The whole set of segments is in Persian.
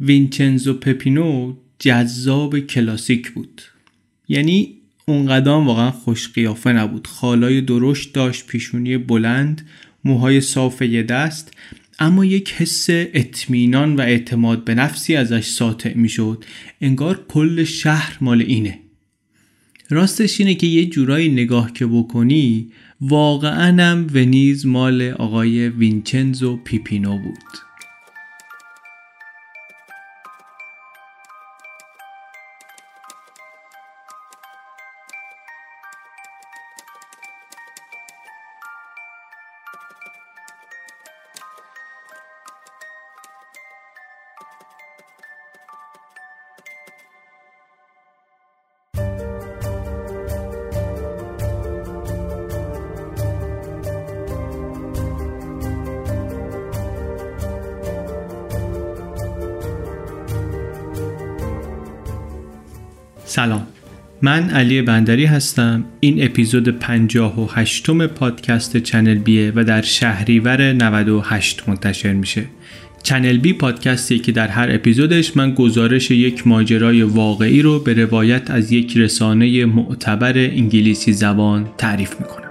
وینچنزو پپینو جذاب کلاسیک بود. یعنی اون قدم واقعا خوش قیافه نبود. خالای درشت داشت پیشونی بلند موهای صاف یه دست اما یک حس اطمینان و اعتماد به نفسی ازش ساطع می‌شد. انگار کل شهر مال اینه. راستش اینه که یه جورایی نگاه که بکنی واقعا هم ونیز مال آقای وینچنزو پیپینو بود. من علی بندری هستم. این اپیزود 58 پادکست چنل بیه و در شهریور 98 منتشر میشه. چنل بی پادکستی که در هر اپیزودش من گزارش یک ماجرای واقعی رو به روایت از یک رسانه معتبر انگلیسی زبان تعریف می‌کنم.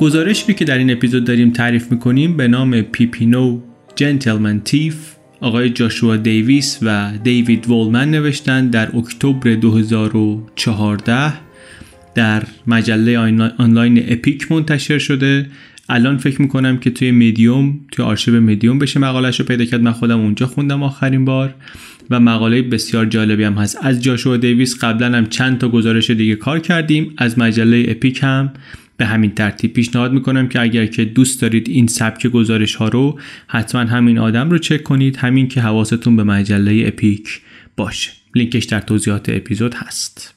گزارشی که در این اپیزود داریم تعریف می‌کنیم به نام پیپینو Gentleman Thief آقای جاشوا دیویس و دیوید وولمن نوشتن در اکتبر 2014 در مجله آنلاین اپیک منتشر شده. الان فکر می‌کنم که توی مدیوم توی آرشیو مدیوم بشه مقالش رو پیدا کرد. من خودم اونجا خوندم آخرین بار و مقاله بسیار جالبی هم هست. از جاشوا دیویس قبلا هم چند تا گزارش دیگه کار کردیم. از مجله اپیک هم به همین ترتیب پیشنهاد می‌کنم که اگر که دوست دارید این سبک گزارش ها رو حتما همین آدم رو چک کنید. همین که حواستون به مجله اپیک باشه. لینکش در توضیحات اپیزود هست.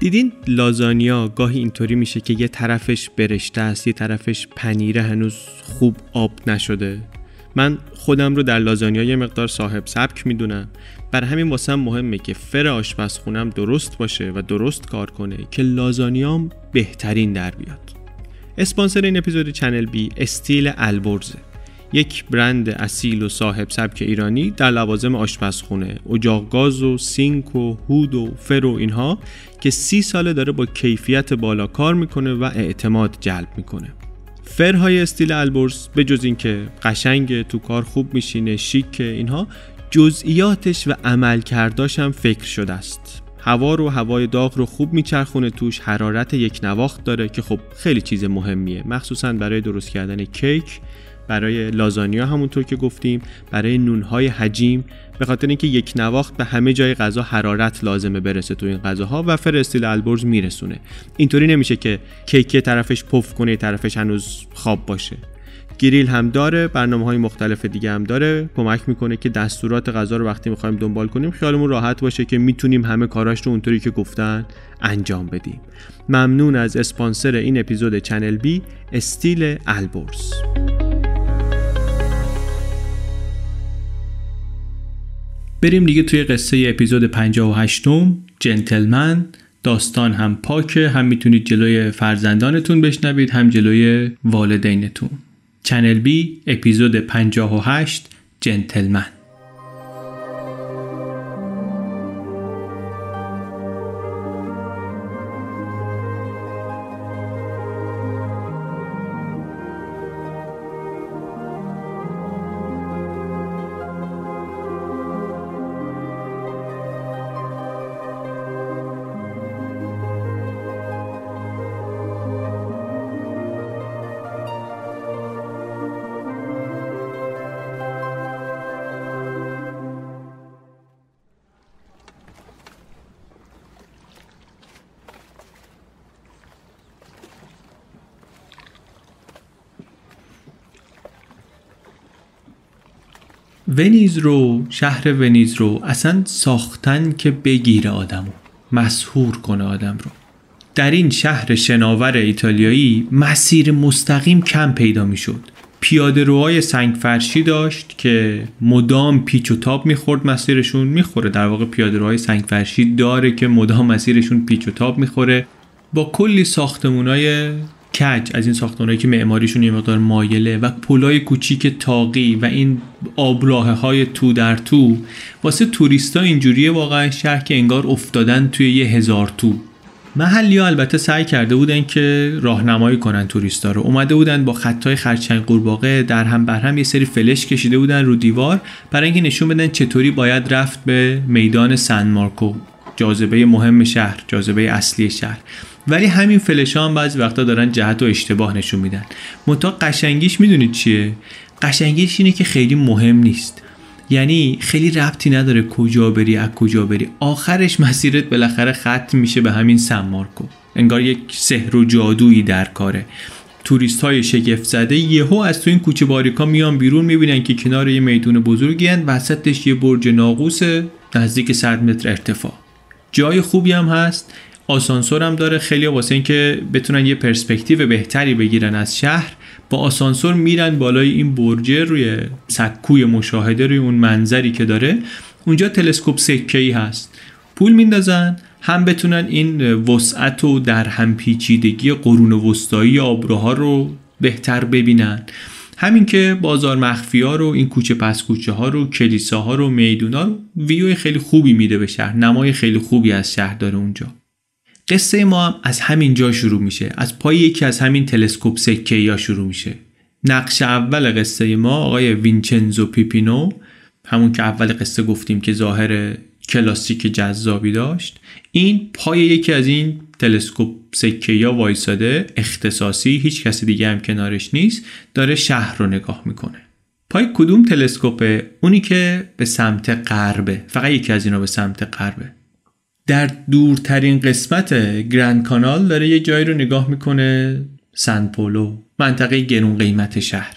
دیدین لازانیا گاهی اینطوری میشه که یه طرفش برشته است یه طرفش پنیره هنوز خوب آب نشده. من خودم رو در لازانیا یه مقدار صاحب سبک می‌دونم. بر همین واسه مهمه که فر آشپزخونم درست باشه و درست کار کنه که لازانیام بهترین در بیاد. اسپانسر این اپیزود چنل بی استیل البرزه یک برند اصیل و صاحب سبک ایرانی در لوازم آشپزخونه. اجاق گاز و سینک و هود و فر و اینها که سی ساله داره با کیفیت بالا کار می‌کنه و اعتماد جلب می‌کنه. فرهای استیل البرز به جز اینکه قشنگ تو کار خوب میشینه شیک اینها جزئیاتش و عمل کرداش هم فکر شده است. هوا رو هوای داغ رو خوب میچرخونه توش حرارت یک نواخت داره که خب خیلی چیز مهمیه. مخصوصا برای درست کردن کیک برای لازانیا همونطور که گفتیم برای نونهای حجیم به خاطر اینکه یک نواخت به همه جای غذا حرارت لازمه برسه تو این غذاها و فرستیل البرز میرسونه. اینطوری نمیشه که کیک طرفش پف کنه طرفش هنوز خواب باشه. گریل هم داره برنامه های مختلف دیگه هم داره. کمک می‌کنه که دستورات غذا رو وقتی می‌خوایم دنبال کنیم خیالمون راحت باشه که می‌تونیم همه کاراش رو اونطوری که گفتن انجام بدیم. ممنون از اسپانسر این اپیزود چنل بی استیل البرز. بریم دیگه توی قصه اپیزود 58 جنتلمن. داستان هم پاکه هم می‌تونید جلوی فرزندانتون بشنوید هم جلوی والدینتون. چنل بی اپیزود 58 جنتلمن. ونیز رو شهر ونیز رو اصلا ساختن که بگیره آدمو مسهور کنه آدم رو. در این شهر شناور ایتالیایی مسیر مستقیم کم پیدا می‌شد. پیاده روهای سنگ فرشی داشت که مدام پیچ و تاب می‌خورد مسیرشون. می‌خوره در واقع پیاده روهای سنگ فرشی داره که مدام مسیرشون پیچ و تاب می‌خوره. با کلی ساختمونای کج از این ساختمانهایی که معماریشون یه مقدار مایله و پلای کوچیک تاقی و این آبراه های تو در تو واسه توریستا اینجوریه واقعا شهر که انگار افتادن توی یه هزار تو. محلی ها البته سعی کرده بودن که راهنمایی کنن توریستا رو. اومده بودن با خطای خرچنگ قورباغه در هم بر هم یه سری فلش کشیده بودن رو دیوار برای اینکه نشون بدن چطوری باید رفت به میدان سن مارکو جاذبه مهم شهر جاذبه اصلی شهر. ولی همین فلش هم بعضی وقتا دارن جهت و اشتباه نشون میدن. منتها قشنگیش می‌دونید چیه؟ قشنگیش اینه که خیلی مهم نیست. یعنی خیلی ربطی نداره کجا بری از کجا بری. آخرش مسیرت بالاخره ختم میشه به همین سمارکو. انگار یک سحر و جادویی در کاره. توریست های شگفت زده یهو از تو این کوچه باریکا میان بیرون می‌بینن که کنار یه میدون بزرگی هن وسطش یه برج ناقوس نزدیک 100 متر ارتفاع. جای خوبی هم هست. آسانسور هم داره. خیلی واسه اینکه بتونن یه پرسپکتیو بهتری بگیرن از شهر با آسانسور میرن بالای این برجه روی سکوی مشاهده روی اون منظری که داره. اونجا تلسکوپ سکه ای هست. پول میندازن هم بتونن این وسعت و در هم پیچیدگی قرون وسطایی آبروها رو بهتر ببینن. همین که بازار مخفی ها رو این کوچه پس کوچه ها رو کلیساها رو میدونا رو ویو خیلی خوبی میده به شهر. نمای خیلی خوبی از شهر داره اونجا. قصه ما هم از همین جا شروع میشه. از پای یکی از همین تلسکوپ سکه یا شروع میشه. نقش اول قصه ما آقای وینچنزو پیپینو همون که اول قصه گفتیم که ظاهر کلاسیک جذابی داشت. این پای یکی از این تلسکوپ سکه یا وایساده اختصاصی هیچ کسی دیگه هم کنارش نیست داره شهر رو نگاه می‌کنه. پای کدوم تلسکوپه؟ اونی که به سمت غربه. فقط یکی از اینا به سمت غربه. در دورترین قسمت گرند کانال داره یه جایی رو نگاه می‌کنه سن پولو منطقه گرون قیمت شهر.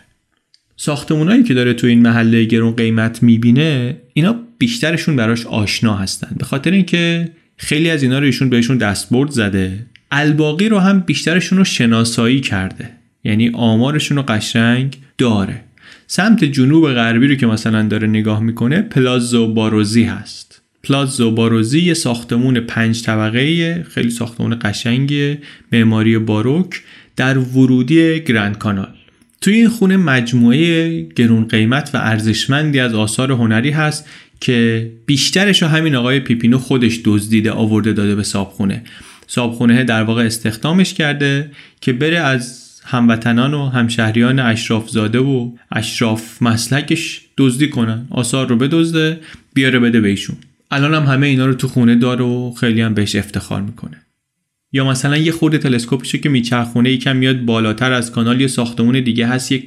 ساختمونایی که داره تو این محله گرون قیمت می‌بینه اینا بیشترشون براش آشنا هستن. به خاطر اینکه خیلی از اینا رو ایشون بهشون دستبرد زده. الباقی رو هم بیشترشون رو شناسایی کرده. یعنی آمارشون رو قشنگ داره. سمت جنوب غربی رو که مثلا داره نگاه می‌کنه پلازو باروزی هست. پلازو باروزی یه ساختمون پنج طبقه خیلی ساختمون قشنگیه معماری باروک در ورودی گرند کانال. توی این خونه مجموعه گرون قیمت و ارزشمندی از آثار هنری هست که بیشترش همین آقای پیپینو خودش دزدیده آورده داده به صابخونه. صابخونه در واقع استخدامش کرده که بره از هموطنان و همشهریان اشراف زاده و اشراف مسلکش دزدی کنن آثار رو بدزده بیاره بده بهشون الان هم همه اینا رو تو خونه داره و خیلی هم بهش افتخار می‌کنه. یا مثلا یه خورده تلسکوپشو که میچرخونه یکم میاد بالاتر از کانال یه ساختمون دیگه هست یه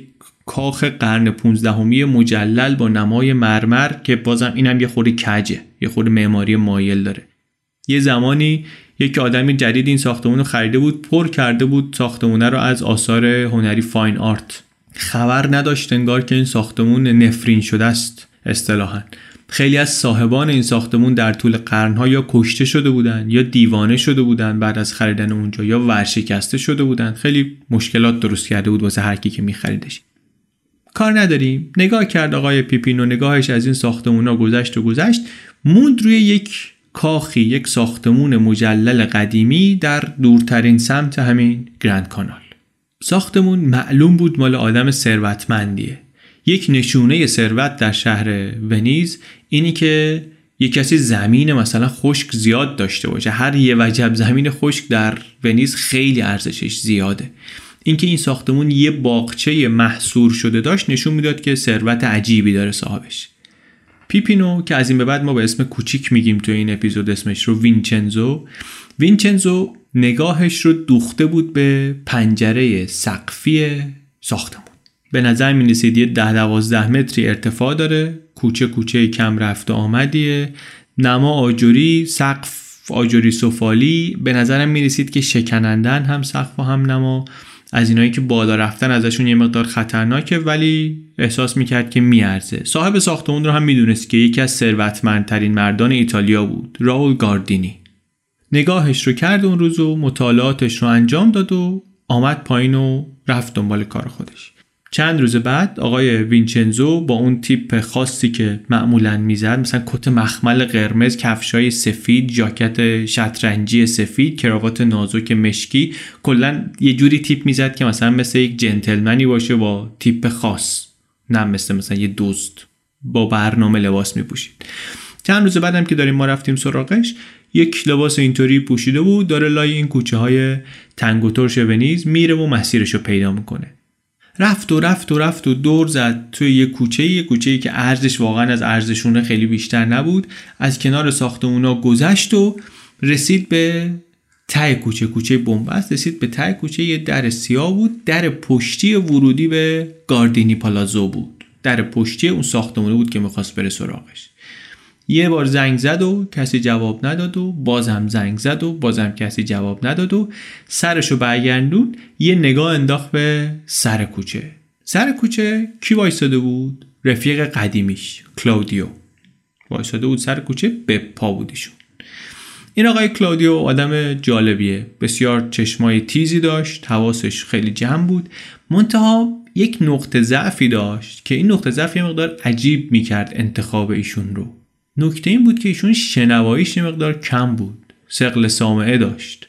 کاخ قرن 15 مجلل با نمای مرمر که بازم اینم یه خورده کجه یه خورده معماری مایل داره. یه زمانی یک آدمی جدید این ساختمون رو خریده بود پر کرده بود ساختمونه رو از آثار هنری فاین آرت. خبر نداشت انگار که این ساختمون نفرین شده است اصطلاحا. خیلی از صاحبان این ساختمون در طول قرنها یا کشته شده بودن یا دیوانه شده بودن بعد از خریدن اونجا یا ورشکسته شده بودن. خیلی مشکلات درست کرده بود واسه هر کی که میخریدش. کار نداریم. نگاه کرد آقای پیپین و نگاهش از این ساختمون گذشت و گذشت. موند روی یک کاخی یک ساختمون مجلل قدیمی در دورترین سمت همین گرند کانال. ساختمون معلوم بود مال آدم ثروتمندیه. یک نشونه ثروت در شهر ونیز اینی که یک کسی زمین مثلا خشک زیاد داشته باشه هر یه وجب زمین خشک در ونیز خیلی ارزشش زیاده. اینکه این ساختمون یه باغچه محصور شده داشت نشون می‌داد که ثروت عجیبی داره صاحبش. پیپینو که از این به بعد ما به اسم کوچیک میگیم تو این اپیزود اسمش رو وینچنزو. وینچنزو نگاهش رو دوخته بود به پنجره سقفی ساختمون. به نظر می رسید یه ده دوازده متری ارتفاع داره. کوچه کوچه کم رفت و آمدیه. نما آجوری سقف آجوری سفالی. به نظرم می رسید که شکنندن هم سقف و هم نما. از اینایی که بالا رفتن ازشون یه مقدار خطرناکه ولی احساس می‌کرد که میارزه صاحب ساختمون رو هم می‌دونست که یکی از ثروتمندترین مردان ایتالیا بود راول گاردینی. نگاهش رو کرد اون روز و مطالعاتش رو انجام داد و آمد پایین و رفت دنبال کار خودش. چند روز بعد آقای وینچنزو با اون تیپ خاصی که معمولا می‌زد مثلا کت مخمل قرمز کفشای سفید جاکت شطرنجی سفید کراوات نازک مشکی کلا یه جوری تیپ می‌زد که مثلا مثل یک جنتلمنی باشه با تیپ خاص نه مثل مثلا یه دوست با برنامه لباس میپوشید. چند روز بعدم که داریم ما رفتیم سراغش یک لباس اینطوری پوشیده بود داره لای این کوچه های تنگ و ترش ونیز میره و مسیرش رو پیدا می‌کنه. رفت و رفت و رفت و دور زد توی یه کوچه یه کوچه ای که ارزش واقعا از ارزشونه خیلی بیشتر نبود. از کنار ساختمونا گذشت و رسید به ته کوچه کوچه بنبست. رسید به ته کوچه یه در سیاه بود. در پشتی ورودی به گاردینی پالازو بود. در پشتی اون ساختمونه بود که می‌خواست بره سراغش. یه بار زنگ زد و کسی جواب نداد و بازم زنگ زد و بازم کسی جواب نداد و سرشو برگردون یه نگاه انداخت به سر کوچه. سر کوچه کی وایستاده بود؟ رفیق قدیمیش کلاودیو وایستاده بود سر کوچه به پا بودیشون. این آقای کلاودیو آدم جالبیه. بسیار چشمای تیزی داشت حواسش خیلی جمع بود. منتها یک نقطه ضعفی داشت که این نقطه ضعف یه مقدار عجیب می‌کرد انتخاب ایشون رو. نکته این بود که ایشون شنواییش یه مقدار کم بود. سقل سامعه داشت.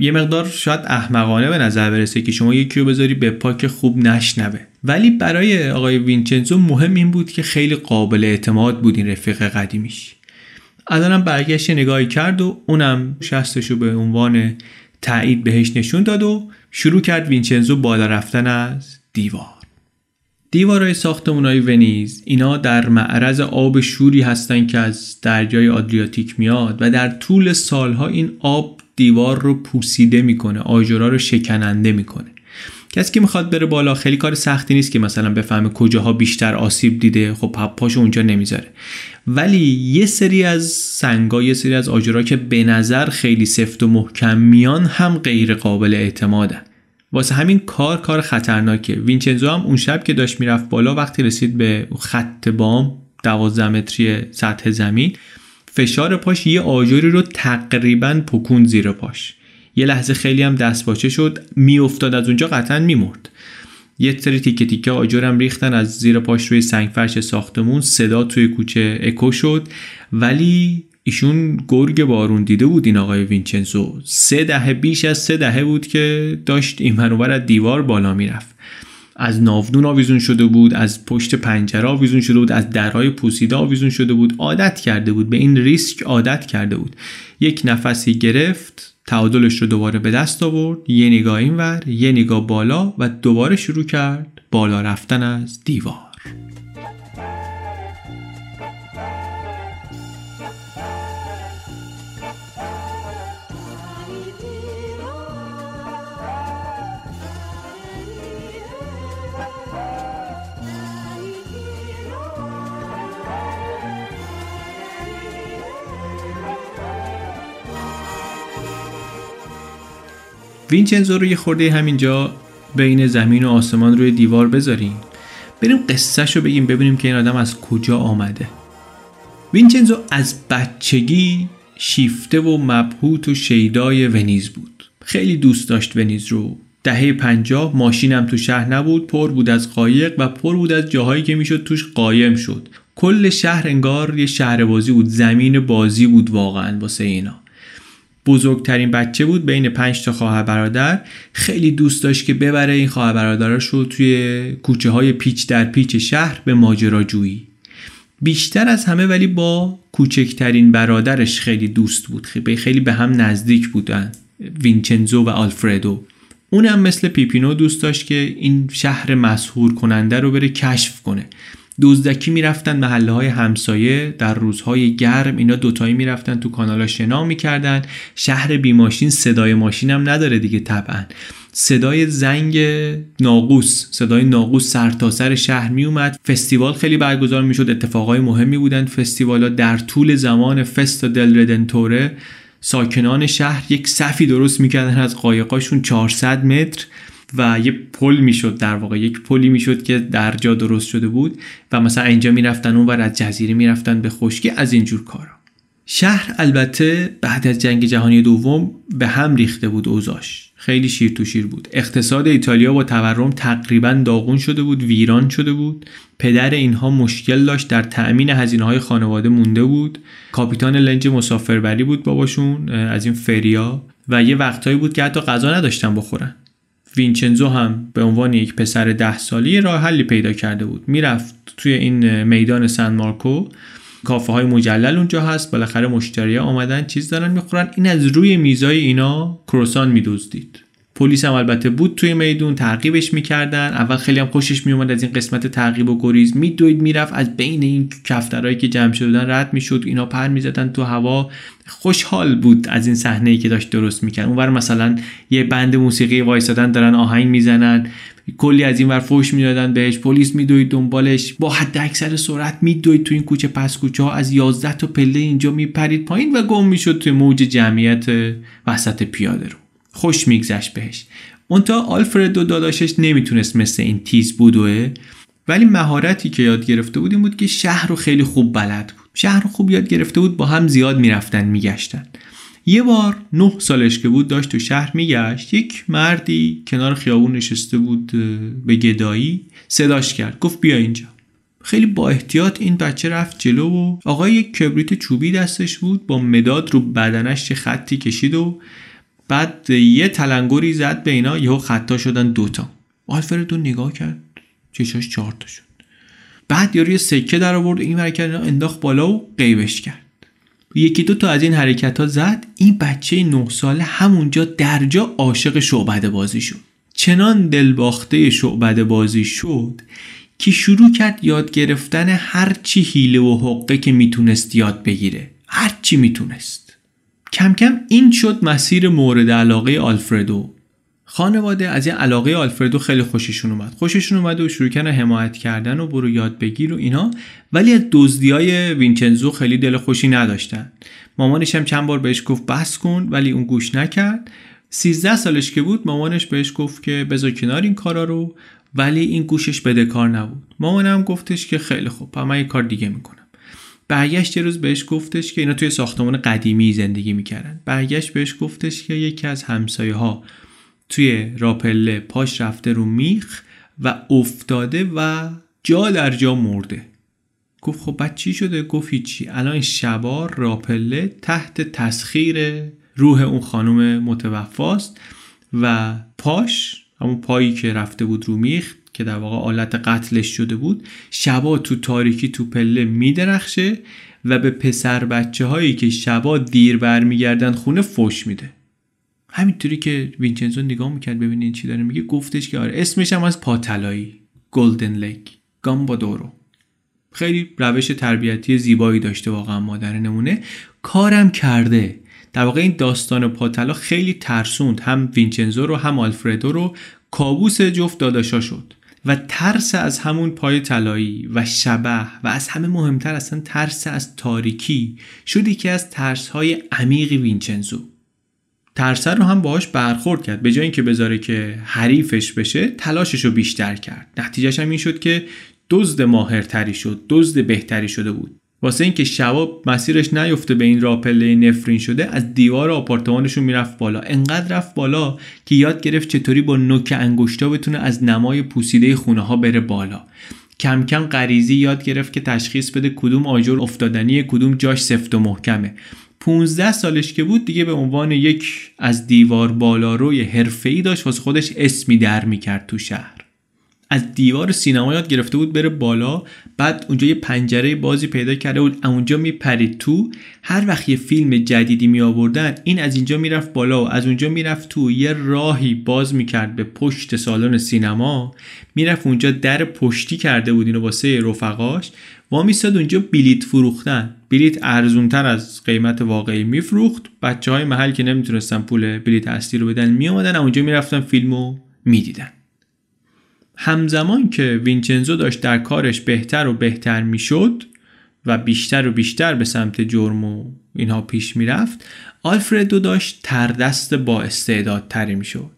یه مقدار شاید احمقانه به نظر برسه که شما یکی رو بذاری به پاک خوب نشنوه. ولی برای آقای وینچنزو مهم این بود که خیلی قابل اعتماد بود این رفیق قدیمیش. الانم برگشت نگاهی کرد و اونم شستش رو به عنوان تایید بهش نشون داد و شروع کرد وینچنزو بالا رفتن از دیوار. دیوارهای های ونیز اینا در معرض آب شوری هستند که از دریای آدریاتیک میاد و در طول سالها این آب دیوار رو پوسیده می‌کنه آجرها رو شکننده می‌کنه. کسی که می‌خواد بره بالا خیلی کار سختی نیست که مثلا بفهمه کجاها بیشتر آسیب دیده خب پاشو اونجا نمی‌ذاره. ولی یه سری از سنگا یه سری از آجرها که به نظر خیلی سفت و محکم میان هم غیر قابل اعتمادن. واسه همین کار کار خطرناکه وینچنزو هم اون شب که داشت می‌رفت بالا وقتی رسید به خط بام 12 متری سطح زمین فشار پاش یه آجری رو تقریبا پکون زیر پاش. یه لحظه خیلی هم دست باچه شد میافتاد از اونجا قطعا میمرد. یه سری تیکه تیکه آجرم ریختن از زیر پاش روی سنگ فرش ساختمون صدا توی کوچه اکو شد. ولی ایشون گرگ بارون دیده بود این آقای وینچنزو. سه دهه بیش از سه دهه بود که داشت این منور از دیوار بالا می‌رفت. از ناودون آویزون شده بود از پشت پنجره آویزون شده بود از درهای پوسیده آویزون شده بود. عادت کرده بود به این ریسک عادت کرده بود. یک نفسی گرفت تعادلش رو دوباره به دست آورد یه نگاه اینور یه نگاه بالا و دوباره شروع کرد بالا رفتن از دیوار. وینچنزو رو یه خورده همینجا بین زمین و آسمان روی دیوار بذاریم بریم قصهش رو بگیم ببینیم که این آدم از کجا آمده. وینچنزو از بچگی شیفته و مبهوت و شیدای ونیز بود. خیلی دوست داشت ونیز رو. دهه پنجاه ماشینم تو شهر نبود پر بود از قایق و پر بود از جاهایی که می‌شد توش قایم شد. کل شهر انگار یه شهر بازی بود زمین بازی بود واقعا واسه اینا. بزرگترین بچه بود بین پنج تا خواهر برادر. خیلی دوست داشت که ببره این خواهر برادراش رو توی کوچه های پیچ در پیچ شهر به ماجراجویی. بیشتر از همه ولی با کوچکترین برادرش خیلی دوست بود. خیلی به هم نزدیک بودن وینچنزو و آلفردو. اونم مثل پیپینو دوست داشت که این شهر مسهور کننده رو بره کشف کنه. دزدکی می‌رفتن محله های همسایه در روزهای گرم اینا دوتایی می‌رفتن تو کانالا شنا می‌کردن. شهر بیماشین صدای ماشین هم نداره دیگه طبعا. صدای زنگ ناقوس صدای ناقوس سرتاسر سر شهر می اومد فستیوال خیلی برگزار می‌شد. اتفاقای مهمی بودند فستیوالا در طول زمان فست دل ردنتوره ساکنان شهر یک صفی درست می‌کردن از قایقاشون 400 متر. و یه پل می‌شد در واقع. یک پلی می‌شد که در جا درست شده بود و مثلا اینجا می‌رفتن اون و از جزیره می‌رفتن به خشکی از اینجور کارا. شهر البته بعد از جنگ جهانی دوم به هم ریخته بود اوزاش خیلی شیر تو شیر بود. اقتصاد ایتالیا با تورم تقریبا داغون شده بود ویران شده بود. پدر اینها مشکل داشت در تأمین هزینه های خانواده مونده بود. کاپیتان لنج مسافربری بود باباشون از این فریا و یه وقتهایی بود که حتی غذا نداشتن بخورن. وینچنزو هم به عنوان یک پسر ده سالی راه حلی پیدا کرده بود. می‌رفت توی این میدان سن مارکو. کافه های مجلل اونجا هست. بالاخره مشتری آمدن چیز دارن می‌خورن. این از روی میزای اینا کروسان میدزدید پلیس هم البته بود توی میدون تعقیبش می‌کردن. اول خیلی هم خوشش میومد از این قسمت تعقیب و گریز. میدوید می‌رفت از بین این کفترهایی که جمع شدن رد می‌شد. اینا پر می‌زدن تو هوا. خوشحال بود از این صحنه ای که داشت درست می‌کرد. اونور مثلا یه بند موسیقی وایسادن دارن آهنگ می‌زنن. کلی از این ور فوش می‌دادن بهش. پلیس میدوید دنبالش. با حد اکثر سرعت میدوید تو این کوچه پس کوچه ها. از 11 تا پله اینجا میپرید پایین و گم می‌شد توی موج جمعیت وسط پیاده رو. خوش میگذشت بهش. اونتا آلفردو داداشش نمی‌تونست مثل این تیز بودوه ولی مهارتی که یاد گرفته بود این بود که شهر رو خیلی خوب بلد بود. شهر رو خوب یاد گرفته بود با هم زیاد می‌رفتن میگشتن. یه بار نه سالش که بود داشت تو شهر میگشت. یک مردی کنار خیابون نشسته بود به گدایی صداش کرد. گفت بیا اینجا. خیلی با احتیاط این بچه رفت جلو و آقای یک کبریت چوبی دستش بود با مداد رو بدنش خطی کشید و بعد یه تلنگری زد به اینا یهو خطا شدن دوتا آلفردو نگاه کرد چشاش چهار تا شد. بعد یارو یه سکه در آورد این حرکت انداخت بالا و قیبش کرد. یکی دو تا از این حرکت ها زد این بچه نه ساله همونجا درجا عاشق شعبده بازی شد. چنان دلباخته شعبده بازی شد که شروع کرد یاد گرفتن هر چی حیله و حقه که می‌تونست یاد بگیره. هر چی می‌تونست. کم کم این شد مسیر مورد علاقه آلفردو. خانواده از این علاقه آلفردو خیلی خوششون اومد. خوششون اومد و شروع کردن حمایت کردن و برو یاد بگیر و اینا. ولی از دزدی های وینچنزو خیلی دل خوشی نداشتن. مامانش هم چند بار بهش گفت بس کن ولی اون گوش نکرد. 13 سالش که بود مامانش بهش گفت که بذار کنار این کارا رو ولی این گوشش بده کار نبود. مامانم گفتش که خیلی خوب من یه کار دیگه می‌کنم. برگشت یه روز بهش گفتش که اینا توی ساختمان قدیمی زندگی می‌کردن. برگشت بهش گفتش که یکی از همسایه ها توی راپله پاش رفته رو میخ و افتاده و جا در جا مرده. گفت خب بعد چی شده؟ گفت هیچی. الان شبا راپله تحت تسخیر روح اون خانم متوفاست و پاش همون پایی که رفته بود رو میخ که در واقع آلت قتلش شده بود شبا تو تاریکی تو پله میدرخشه و به پسر بچه هایی که شبا دیر برمیگردن خونه فش میده. همینطوری که وینچنزو نگاه می‌کرد ببینین چی داره میگه گفتش که آره اسمش هم از پاطلایی Golden Leg گامبادورو خیلی روش تربیتی زیبایی داشته واقعا مادر نمونه. کارم کرده. در واقع این داستان پاطلا خیلی ترسوند. هم وینچنزو رو هم آلفردو رو. کابوس جفت داداشا شد. و ترس از همون پای طلایی و شبح و از همه مهمتر اصلا ترس از تاریکی شد یکی از ترس های عمیق وینچنزو. ترسه رو هم باهاش برخورد کرد. به جای اینکه بذاره که حریفش بشه تلاشش رو بیشتر کرد. نتیجهش هم این شد که دزد ماهرتری شد دزد بهتری شده بود. واسه اینکه شباب مسیرش نیفته به این راپله نفرین شده از دیوار آپارتمانشون می‌رفت بالا. انقدر رفت بالا که یاد گرفت چطوری با نوک انگشتا بتونه از نمای پوسیده خونه ها بره بالا. کم کم غریزی یاد گرفت که تشخیص بده کدوم آجر افتادنی کدوم جاش سفت و محکمه. 15 سالش که بود دیگه به عنوان یک از دیوار بالاروی حرفه‌ای داشت واسه خودش اسمی در می‌کرد تو شهر. از دیوار سینما یاد گرفته بود بره بالا بعد اونجا یه پنجره بازی پیدا کرده بود اونجا میپرید تو. هر وقت یه فیلم جدیدی می آوردن این از اینجا می‌رفت بالا و از اونجا می‌رفت تو. یه راهی باز می‌کرد به پشت سالن سینما. می‌رفت اونجا در پشتی کرده بود اینو واسه رفقاش. و میستاد اونجا بلیت فروختن. بلیت ارزونتر از قیمت واقعی میفروخت. بچه های محل که نمی‌تونستن پول بلیت اصلی رو بدن میامدن اونجا می‌رفتن فیلمو می‌دیدن. همزمان که وینچنزو داشت در کارش بهتر و بهتر می‌شد و بیشتر و بیشتر به سمت جرم و اینها پیش می‌رفت آلفردو داشت تردست با استعداد تری می‌شد.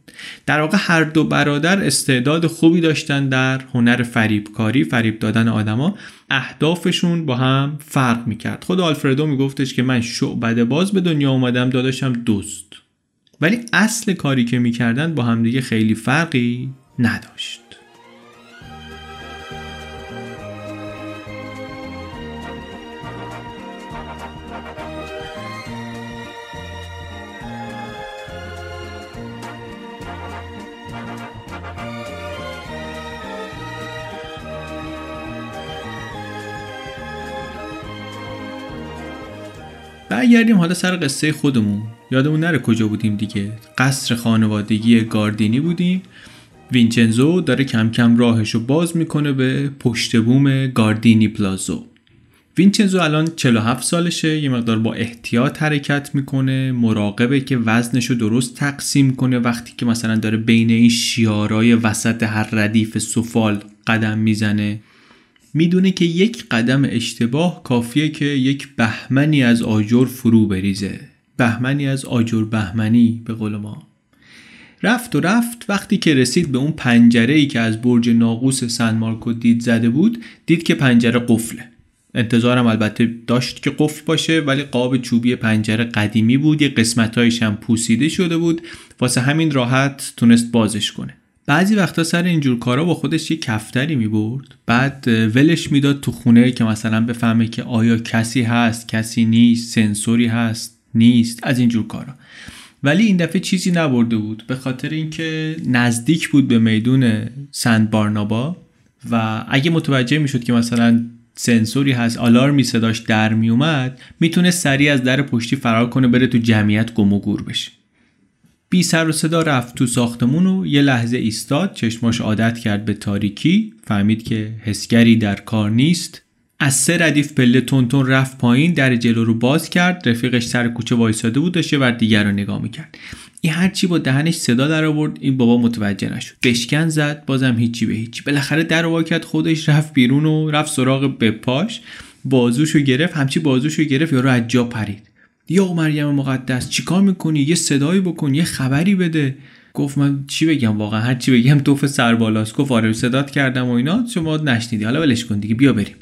در واقع هر دو برادر استعداد خوبی داشتن در هنر فریبکاری فریب دادن آدما اهدافشون با هم فرق می‌کرد. خود آلفردو میگفتش که من شعبده باز به دنیا اومدم داداشم دوست. ولی اصل کاری که می‌کردن با همدیگه خیلی فرقی نداشت. برگردیم حالا سر قصه خودمون. یادمون نره کجا بودیم دیگه. قصر خانوادگی گاردینی بودیم. وینچنزو داره کم کم راهشو باز می‌کنه به پشت بوم گاردینی پلازو. وینچنزو الان 47 سالشه یه مقدار با احتیاط حرکت می‌کنه مراقبه که وزنشو درست تقسیم کنه. وقتی که مثلا داره بین این شیارای وسط هر ردیف سفال قدم می‌زنه می‌دونه که یک قدم اشتباه کافیه که یک بهمنی از آجر فرو بریزه. بهمنی از آجر بهمنی به قول ما. رفت و رفت وقتی که رسید به اون پنجره ای که از برج ناقوس سن مارکو دید زده بود دید که پنجره قفله. انتظارم البته داشت که قفل باشه ولی قاب چوبی پنجره قدیمی بود یه قسمتهایش هم پوسیده شده بود. واسه همین راحت تونست بازش کنه. بعضی وقتا سر اینجور کارا با خودش یه کفتری می برد بعد ولش می‌داد تو خونه که مثلا بفهمه که آیا کسی هست کسی نیست سنسوری هست نیست از اینجور کارا. ولی این دفعه چیزی نبرده بود. به خاطر اینکه نزدیک بود به میدون سند بارنابا و اگه متوجه می‌شد که مثلا سنسوری هست آلارمی صداش در میومد می‌تونه سریع از در پشتی فرار کنه بره تو جمعیت گم و گور بشه. بی سر و صدا رفت تو ساختمون و یه لحظه ایستاد چشماش عادت کرد به تاریکی. فهمید که حسگری در کار نیست. از سه ردیف پله تونتون رفت پایین در جلو رو باز کرد. رفیقش سر کوچه وایساده بود داشته و دیگر رو نگاه می‌کرد. این هرچی با دهنش صدا در آورد این بابا متوجه نشد. بشکن زد بازم هیچی به هیچی. بالاخره در وا کرد خودش رفت بیرون و رفت سراغ بپاش. بازوشو گرفت همچی بازوشو گرفت یارو از جا پرید. یا مریم مقدس چیکار می‌کنی؟ یه صدایی بکن یه خبری بده. گفت من چی بگم واقعا؟ هر چی بگم تف سربالاست گفت آره صدات کردم و اینا. شما نشنیدی. حالا ولش کن دیگه بیا بریم.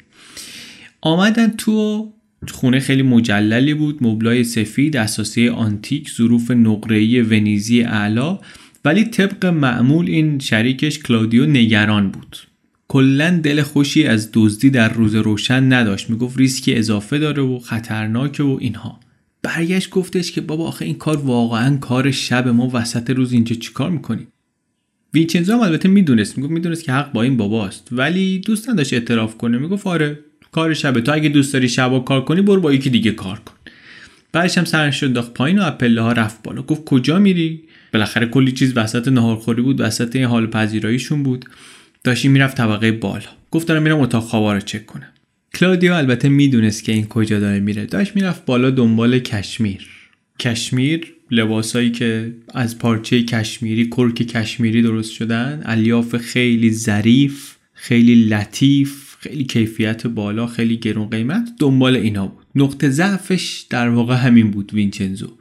آمدن تو خونه خیلی مجللی بود. مبلای سفید اساسی آنتیک ظروف نقره‌ای ونیزی اعلا. ولی طبق معمول این شریکش کلادیو نگران بود. کلا دل خوشی از دزدی در روز روشن نداشت. می‌گفت ریسکی اضافه داره و خطرناکه و اینها. برگشت گفتش که بابا آخه این کار واقعا کار شب ما وسط روز اینجا چیکار می‌کنی؟ وینچنزو هم البته می‌دونست می‌گفت می‌دونست که حق با این باباست. ولی دوست نداشت اعتراف کنه می‌گفت آره کار شبه. تو اگه دوست داری شبا کار کنی برو با یکی دیگه کار کن. بعدش هم سرش انداخت پایین و از پله ها رفت بالا. گفت کجا میری؟ بالاخره کلی چیز وسط نهارخوری بود وسط این حال پذیراییشون بود. داشتی می‌رفت طبقه بالا. گفت دارم میرم اتاق خوابا رو چک کنم. کلادیو البته می‌دونست که این کجا داره میره. داشت می‌رفت بالا دنبال کشمیر. کشمیر لباسایی که از پارچه کشمیری کرک کشمیری درست شدن. الیاف خیلی ظریف خیلی لطیف خیلی کیفیت بالا خیلی گرون قیمت. دنبال اینا بود. نقطه ضعفش در واقع همین بود وینچنزو.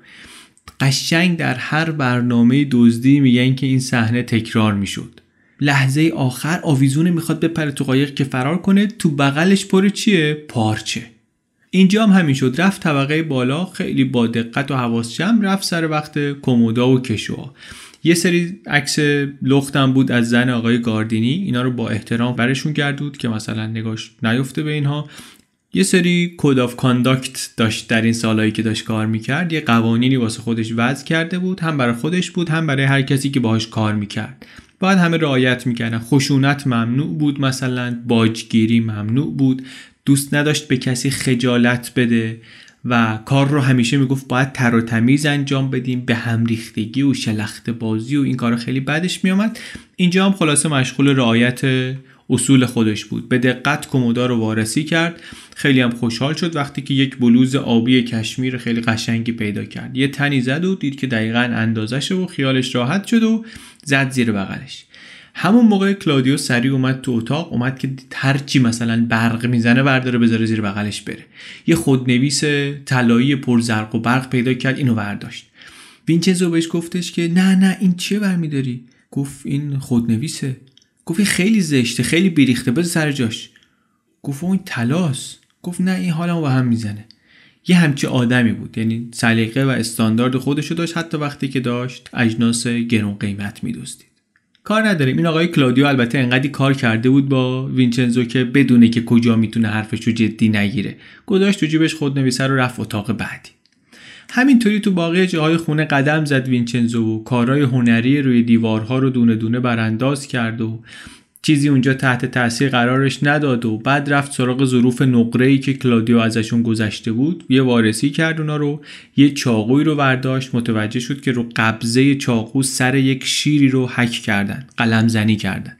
قشنگ در هر برنامه دزدی میگن که این صحنه تکرار می‌شد. لحظه آخر آویزونه می‌خواد بپره تو قایق که فرار کنه تو بغلش پر چیه؟ پارچه. اینجا هم همین شد. رفت طبقه بالا خیلی با دقت و حواس جمع رفت سر وقت کمودا و کشوها یه سری عکس لختم بود از زن آقای گاردینی. اینا رو با احترام برشون گردوند که مثلا نگاش نیفته به اینها. یه سری code of conduct داشت در این سالهایی که داشت کار می‌کرد. یه قوانینی واسه خودش وضع کرده بود. هم برای خودش بود هم برای هر کسی که باهاش کار می‌کرد. باید همه رعایت می‌کردن. خشونت ممنوع بود مثلا باجگیری ممنوع بود. دوست نداشت به کسی خجالت بده و کار رو همیشه می‌گفت باید تر و تمیز انجام بدیم به هم ریختگی و شلخت بازی و این کار خیلی بدش میامد اینجا هم خلاصه مشغول رعایت اصول خودش بود. به دقت کمودا رو وارسی کرد. خیلی هم خوشحال شد وقتی که یک بلوز آبی کشمیر خیلی قشنگی پیدا کرد. یه تنی زد و دید که دقیقا اندازشه و خیالش راحت شد و زد زیر بغلش. همون موقع کلادیو سریع اومد تو اتاق اومد که هرچی مثلا برق می‌زنه برداره بذاره زیر بغلش بره. یه خودنویس طلایی پر زرق و برق پیدا کرد اینو برداشت. وینچنزو بهش گفتش که نه نه این چیه برمیداری گفت این خودنویسه. گفت خیلی زشته خیلی بیریخته بذار سر جاش. گفت اون تلاس. گفت نه این حالمو به هم می‌زنه. یه همچی آدمی بود. یعنی سلیقه و استاندارد خودشو داشت حتی وقتی که داشت اجناس گرون قیمت میدوستید کار نداریم این آقای کلادیو البته انقدی کار کرده بود با وینچنزو که بدونه که کجا می‌تونه حرفش رو جدی نگیره. گذاشت تو جیبش خود نویسه رو رفت اتاق بعدی. همینطوری تو باقی جاهای خونه قدم زد وینچنزو و کارهای هنری روی دیوارها رو دونه دونه برانداز کرد و چیزی اونجا تحت تاثیر قرارش نداد و بعد رفت سراغ ظروف نقره ای که کلادیو ازشون گذشته بود. یه وارسی کرد اونا رو یه چاقوی رو برداشت. متوجه شد که رو قبضه چاقو سر یک شیری رو حک کردن قلم زنی کردن.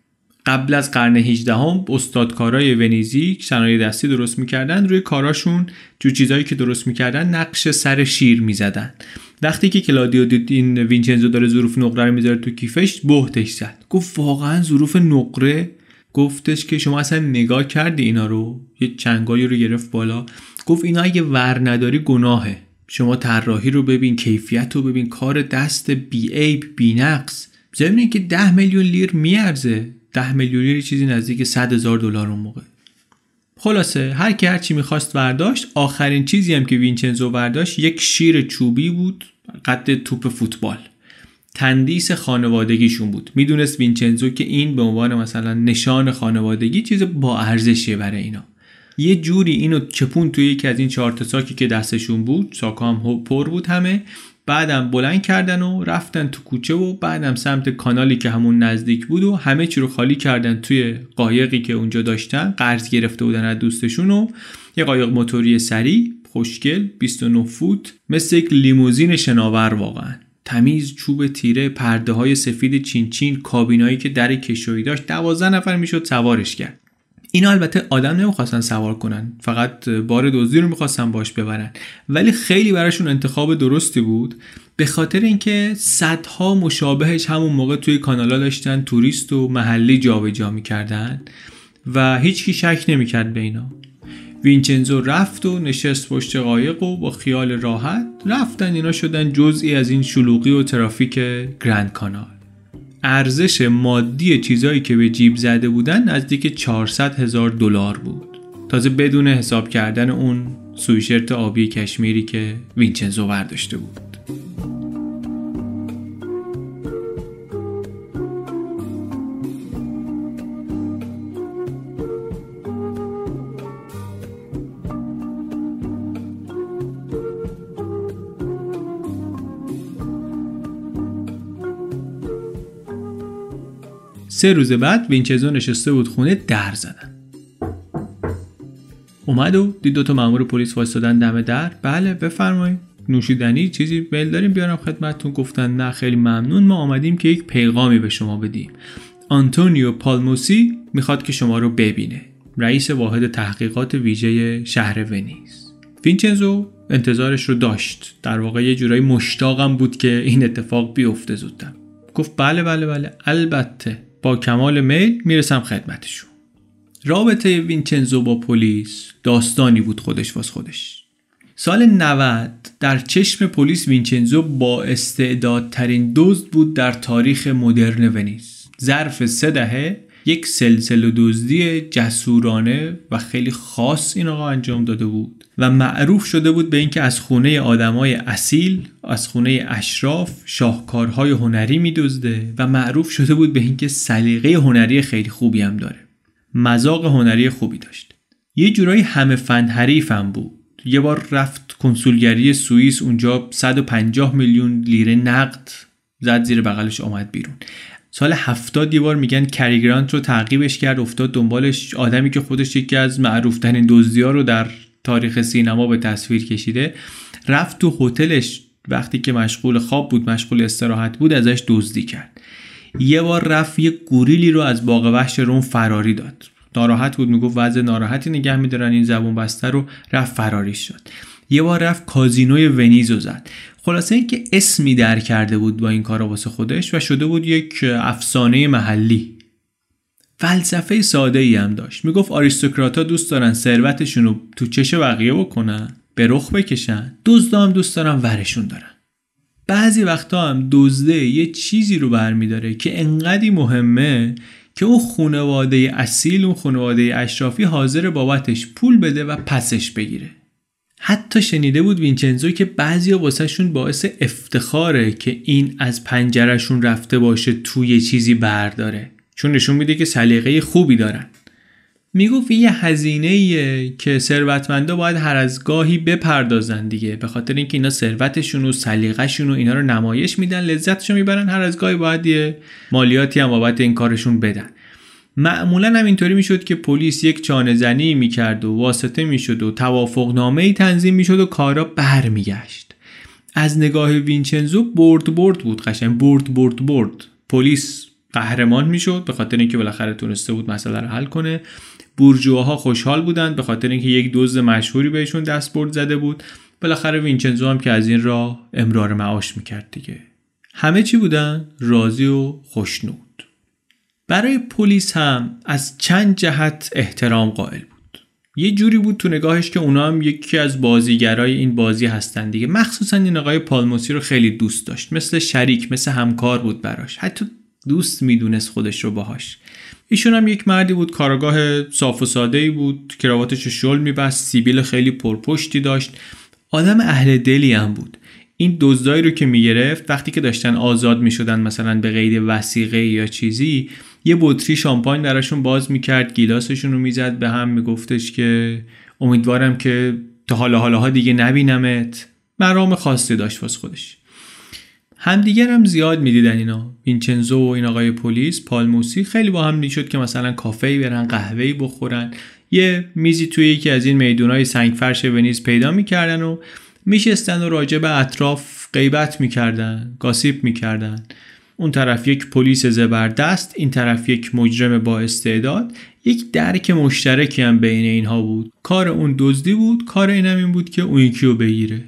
قبل از قرن 18 هم استادکارای ونیزی صنایع دستی درست می‌کردن روی کاراشون جو چیزایی که درست می‌کردن نقش سر شیر می‌زدن. وقتی که کلادیو دید این وینچنزو داره ظروف نقره رو می‌ذاره تو کیفش بهتش زد. گفت واقعا ظروف نقره؟ گفتش که شما اصلا نگاه کردی اینا رو؟ یه چنگایی رو گرفت بالا. گفت اینا اگه ور نداری گناهه. شما طراحی رو ببین کیفیت رو ببین. کار دست بی عیب بی نقص ضمن که ده میلیون لیر میارزه. ده میلیون لیر چیزی نزدیک 100 هزار دلار اون موقع. خلاصه هر کی هر چی می‌خواست برداشت آخرین چیزی هم که وینچنزو برداشت یک شیر چوبی بود قد توپ فوتبال. تندیس خانوادگیشون بود. می‌دونست وینچنزو که این به عنوان مثلا نشان خانوادگی چیز با ارزشیه برای اینا. یه جوری اینو چپون توی یکی از این چهار ساکی که دستشون بود ساکا هم پر بود همه بعدم بلند کردن و رفتن تو کوچه و بعدم سمت کانالی که همون نزدیک بود و همه چی رو خالی کردن توی قایقی که اونجا داشتن. قرض گرفته بودن از دوستشون و یه قایق موتوری سریع خوشگل 29 فوت مثل یک لیموزین شناور واقعا. تمیز چوب تیره پرده های سفید چین چین کابینایی که در کشویی داشت. دوازده نفر می‌شد سوارش کرد. اینا البته آدم نمی‌خواستن سوار کنن. فقط بار دزدی رو می‌خواستن باش ببرن. ولی خیلی براشون انتخاب درستی بود. به خاطر اینکه صدها مشابهش همون موقع توی کانالا داشتن توریست و محلی جابجا می‌کردن و هیچکی شک نمی‌کرد به اینا. وینچنزو رفت و نشست پشت قایق و با خیال راحت رفتن. اینا شدن جزئی از این شلوغی و ترافیک گرند کانال. ارزش مادی چیزایی که به جیب زده بودن نزدیک 400 هزار دلار بود. تازه بدون حساب کردن اون سویشرت آبی کشمیری که وینچنزو برداشته بود. سه روز بعد وینچزو نشسته بود خونه در زدن. اومد و دید دوتا مامور پلیس وایستادن دم در. بله بفرمایید. نوشیدنی چیزی میل داریم؟ بیارم خدمتتون. گفتن نه خیلی ممنون. ما آمدیم که یک پیغامی به شما بدیم. آنتونیو پالموسی می‌خواد که شما رو ببینه. رئیس واحد تحقیقات ویژه شهر ونیز. وینچنزو انتظارش رو داشت. در واقع یه جورایی مشتاقم بود که این اتفاق بیفته زودتر. گفت بله بله بله. البته با کمال میل می‌رسم خدمتشون. رابطه وینچنزو با پلیس داستانی بود خودش واس خودش. سال 90 در چشم پلیس وینچنزو با استعدادترین دزد بود در تاریخ مدرن ونیز. ظرف سه دهه یک سلسله دزدی جسورانه و خیلی خاص این آقا انجام داده بود. و معروف شده بود به اینکه از خونه آدمای اصیل از خونه اشراف شاهکارهای هنری میدزده و معروف شده بود به اینکه سلیقه هنری خیلی خوبی هم داره. مذاق هنری خوبی داشت. یه جورایی همه فن حریفم بود. یه بار رفت کنسولگری سوئیس اونجا 150 میلیون لیره نقد زد زیر بغلش آمد بیرون. سال هفتاد یه بار میگن کریگرانت رو تعقیبش کرد افتاد دنبالش. آدمی که خودش یکی از معروفترین دزدی ها رو در تاریخ سینما به تصویر کشیده رفت تو هتلش وقتی که مشغول خواب بود مشغول استراحت بود ازش دزدی کرد. یه بار رفت یه گوریلی رو از باغ وحش روم فراری داد. ناراحت بود می‌گفت وضع ناراحتی نگه میدارن این زبون بسته رو رفت فراری شد. یه بار رفت کازینوی ونیزو زد. خلاصه اینکه اسمی در کرده بود با این کار واسه خودش و شده بود یک افسانه محلی. فلسفه ساده ای هم داشت. می‌گفت آریستوکراتا دوست دارن ثروتشون رو تو چش بقیه بکنن به رخ بکشن دزدا هم دوست دارن ورشون دارن. بعضی وقتا هم دزده یه چیزی رو برمیداره که انقدی مهمه که اون خانواده اصیل اون خانواده اشرافی حاضر بابتش پول بده و پسش بگیره. حتی شنیده بود وینچنزو که بعضیا واسهشون باعث افتخاره که این از پنجرشون رفته باشه توی چیزی برداره. چون نشون میده که سلیقه خوبی دارن. می‌گفت یه هزینه که ثروتمندا باید هر از گاهی بپردازن دیگه. به خاطر اینکه اینا ثروتشون و سلیقه‌شون و اینا رو نمایش میدن لذتشو می‌برن هر از گاهی باید یه مالیاتی هم بابت این کارشون بدن. معمولا هم اینطوری می‌شد که پلیس یک چانه زنی می‌کرد و واسطه می‌شد و توافق نامه ای تنظیم می‌شد و کارا برمیگشت. از نگاه وینچنزو برد برد بود قشنگ برد برد برد پلیس قهرمان می‌شد به خاطر اینکه بالاخره تونسته بود مسئله رو حل کنه. بورژواها خوشحال بودند به خاطر اینکه یک دزد مشهوری بهشون دست برد زده بود. بالاخره وینچنزو هم که از این راه امرار معاش می‌کرد دیگه. همه چی بودن؟ راضی و خوشنود. برای پلیس هم از چند جهت احترام قائل بود. یه جوری بود تو نگاهش که اونا هم یکی از بازیگرای این بازی هستن دیگه. مخصوصا این آقای پالموسی رو خیلی دوست داشت. مثل شریک مثل همکار بود براش. حتی دوست می‌دونست خودش رو باهاش. ایشون هم یک مردی بود کارگاه صاف و ساده ای بود کراواتش شل میبست سیبیل خیلی پرپشتی داشت. آدم اهل دلی هم بود. این دزدایی رو که می‌گرفت وقتی که داشتن آزاد می‌شدن مثلا به قید وسیقه یا چیزی یه بطری شامپاین درشون باز می‌کرد گیلاسشون رو می‌زد به هم میگفتش که امیدوارم که تا حالا حالاها دیگه نبینمت. مرام خاصی داشت واسه خودش. همدیگر هم زیاد می‌دیدن اینا وینچنزو و این آقای پلیس پالموسی خیلی با هم می‌شد که مثلا کافه برن قهوه‌ای بخورن. یه میزی توی یکی از این میدونای سنگ فرش ونیز پیدا می‌کردن و میشستن و راجع به اطراف غیبت می‌کردن گاسیپ می‌کردن. اون طرف یک پلیس زبردست این طرف یک مجرم با استعداد. یک درک مشترکی هم بین اینها بود. کار اون دزدی بود کار اینم این بود که اون یکی رو بگیره.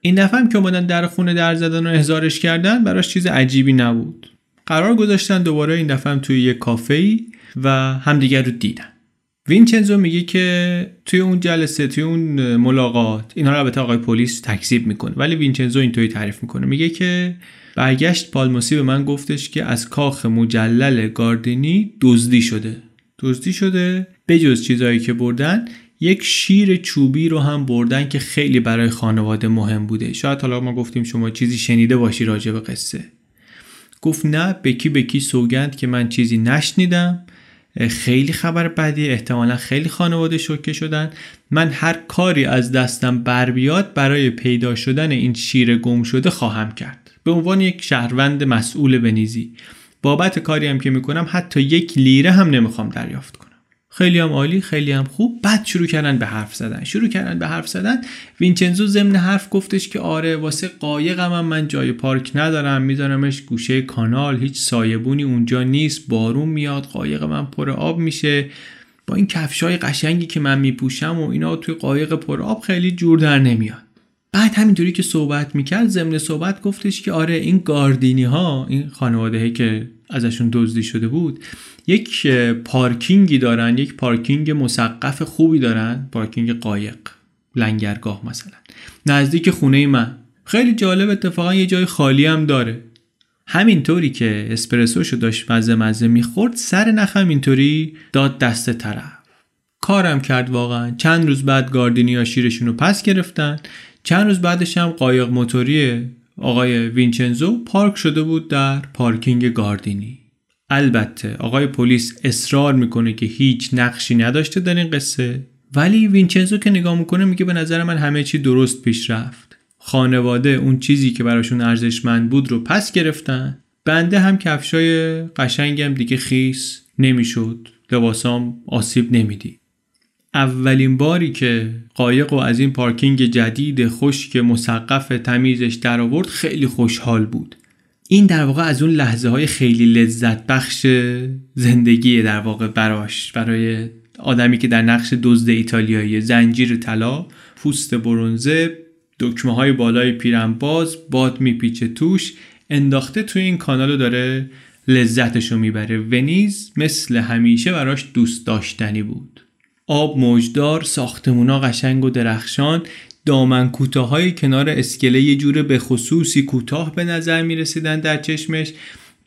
این دفعه هم که اومدن در خونه در زدن و احضارش کردن براش چیز عجیبی نبود. قرار گذاشتن دوباره این دفعه هم توی یک کافه ای و همدیگر رو دیدن. وینچنزو میگه که توی اون جلسه توی اون ملاقات اینا رو البته آقای پلیس تکذیب می‌کنه ولی وینچنزو اینطوری تعریف می‌کنه. میگه که برگشت پالموسی به من گفتش که از کاخ مجلل گاردینی دزدی شده. دزدی شده بجز چیزایی که بردن یک شیر چوبی رو هم بردن که خیلی برای خانواده مهم بوده. شاید حالا ما گفتیم شما چیزی شنیده باشی راجع به قصه. گفت نه بکی بکی سوگند که من چیزی نشنیدم. خیلی خبر بدی احتمالا خیلی خانواده شوکه شدن. من هر کاری از دستم بر بیاد برای پیدا شدن این شیر گم شده خواهم کرد. به عنوان یک شهروند مسئول بنیزی. بابت کاری هم که می‌کنم حتی یک لیره هم نمی‌خوام دریافت کنم. خیلی هم عالی خیلی هم خوب. بعد شروع کردن به حرف زدن. شروع کردن به حرف زدن. وینچنزو ضمن حرف گفتش که آره واسه قایقم هم من جای پارک ندارم. میذارمش گوشه کانال. هیچ سایبونی اونجا نیست. بارون میاد. قایق من پر آب میشه. با این کفشای قشنگی که من میپوشم و اینا توی قایق پر آب خیلی جور در نمیاد. بعد همینطوری که صحبت می‌کرد ضمن صحبت گفتش که آره این گاردینی ها این خانواده که ازشون دزدی شده بود یک پارکینگی دارن یک پارکینگ مسقف خوبی دارن پارکینگ قایق لنگرگاه مثلا. نزدیک خونه من. خیلی جالب اتفاقا یه جای خالی هم داره. همینطوری که اسپرسوشو داشت مزه مزه می‌خورد سر نخم اینطوری داد دست طرف. کارم کرد واقعا. چند روز بعد گاردینی ها شیرشون رو پس گرفتن. چند روز بعدش هم قایق موتوری آقای وینچنزو پارک شده بود در پارکینگ گاردینی. البته آقای پلیس اصرار می‌کنه که هیچ نقشی نداشته در این قصه ولی وینچنزو که نگاه می‌کنه میگه به نظر من همه چی درست پیش رفت. خانواده اون چیزی که براشون ارزشمند بود رو پس گرفتن. بنده هم کفشای قشنگم دیگه خیس نمی‌شد. لباسام آسیب نمیدی اولین باری که قایق و از این پارکینگ جدید خشک مسقف تمیزش در آورد خیلی خوشحال بود. این در واقع از اون لحظه های خیلی لذت بخش زندگی در واقع براش برای آدمی که در نقش دزد ایتالیایی زنجیر طلا پوست برونزه دکمه های بالای پیرنباز باد میپیچه توش انداخته توی این کانالو داره لذتشو می‌بره. ونیز مثل همیشه براش دوست داشتنی بود. آب موجدار ساختمونا قشنگ و درخشان دامن کوتاهای کنار اسکله یه جور به خصوصی کوتاه به نظر می رسیدن در چشمش.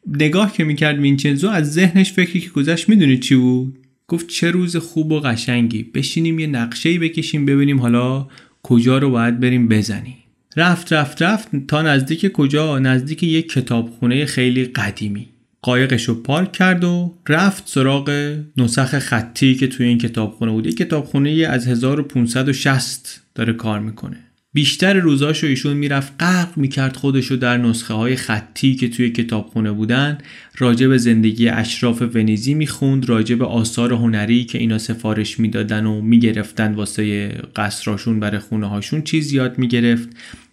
نگاه که می‌کرد وینچنزو از ذهنش فکری که گذشت می‌دونی چی بود؟ گفت چه روز خوب و قشنگی. بشینیم یه نقشه بکشیم ببینیم حالا کجا رو باید بریم بزنیم. رفت رفت رفت تا نزدیک کجا؟ نزدیک یک کتابخونه خیلی قدیمی. قایقش رو پارک کرد و رفت سراغ نسخ خطی که توی این کتابخونه بود. یک کتابخونه از 1560 داره کار می‌کنه. بیشتر روزاشو ایشون می‌رفت غرق می‌کرد خودشو در نسخه های خطی که توی کتابخونه بودن. راجع زندگی اشراف ونیزی می‌خوند راجع آثار هنری که اینا سفارش می‌دادن و می‌گرفتن واسه قصراشون برای خونه هاشون چیز یاد می‌گرفت.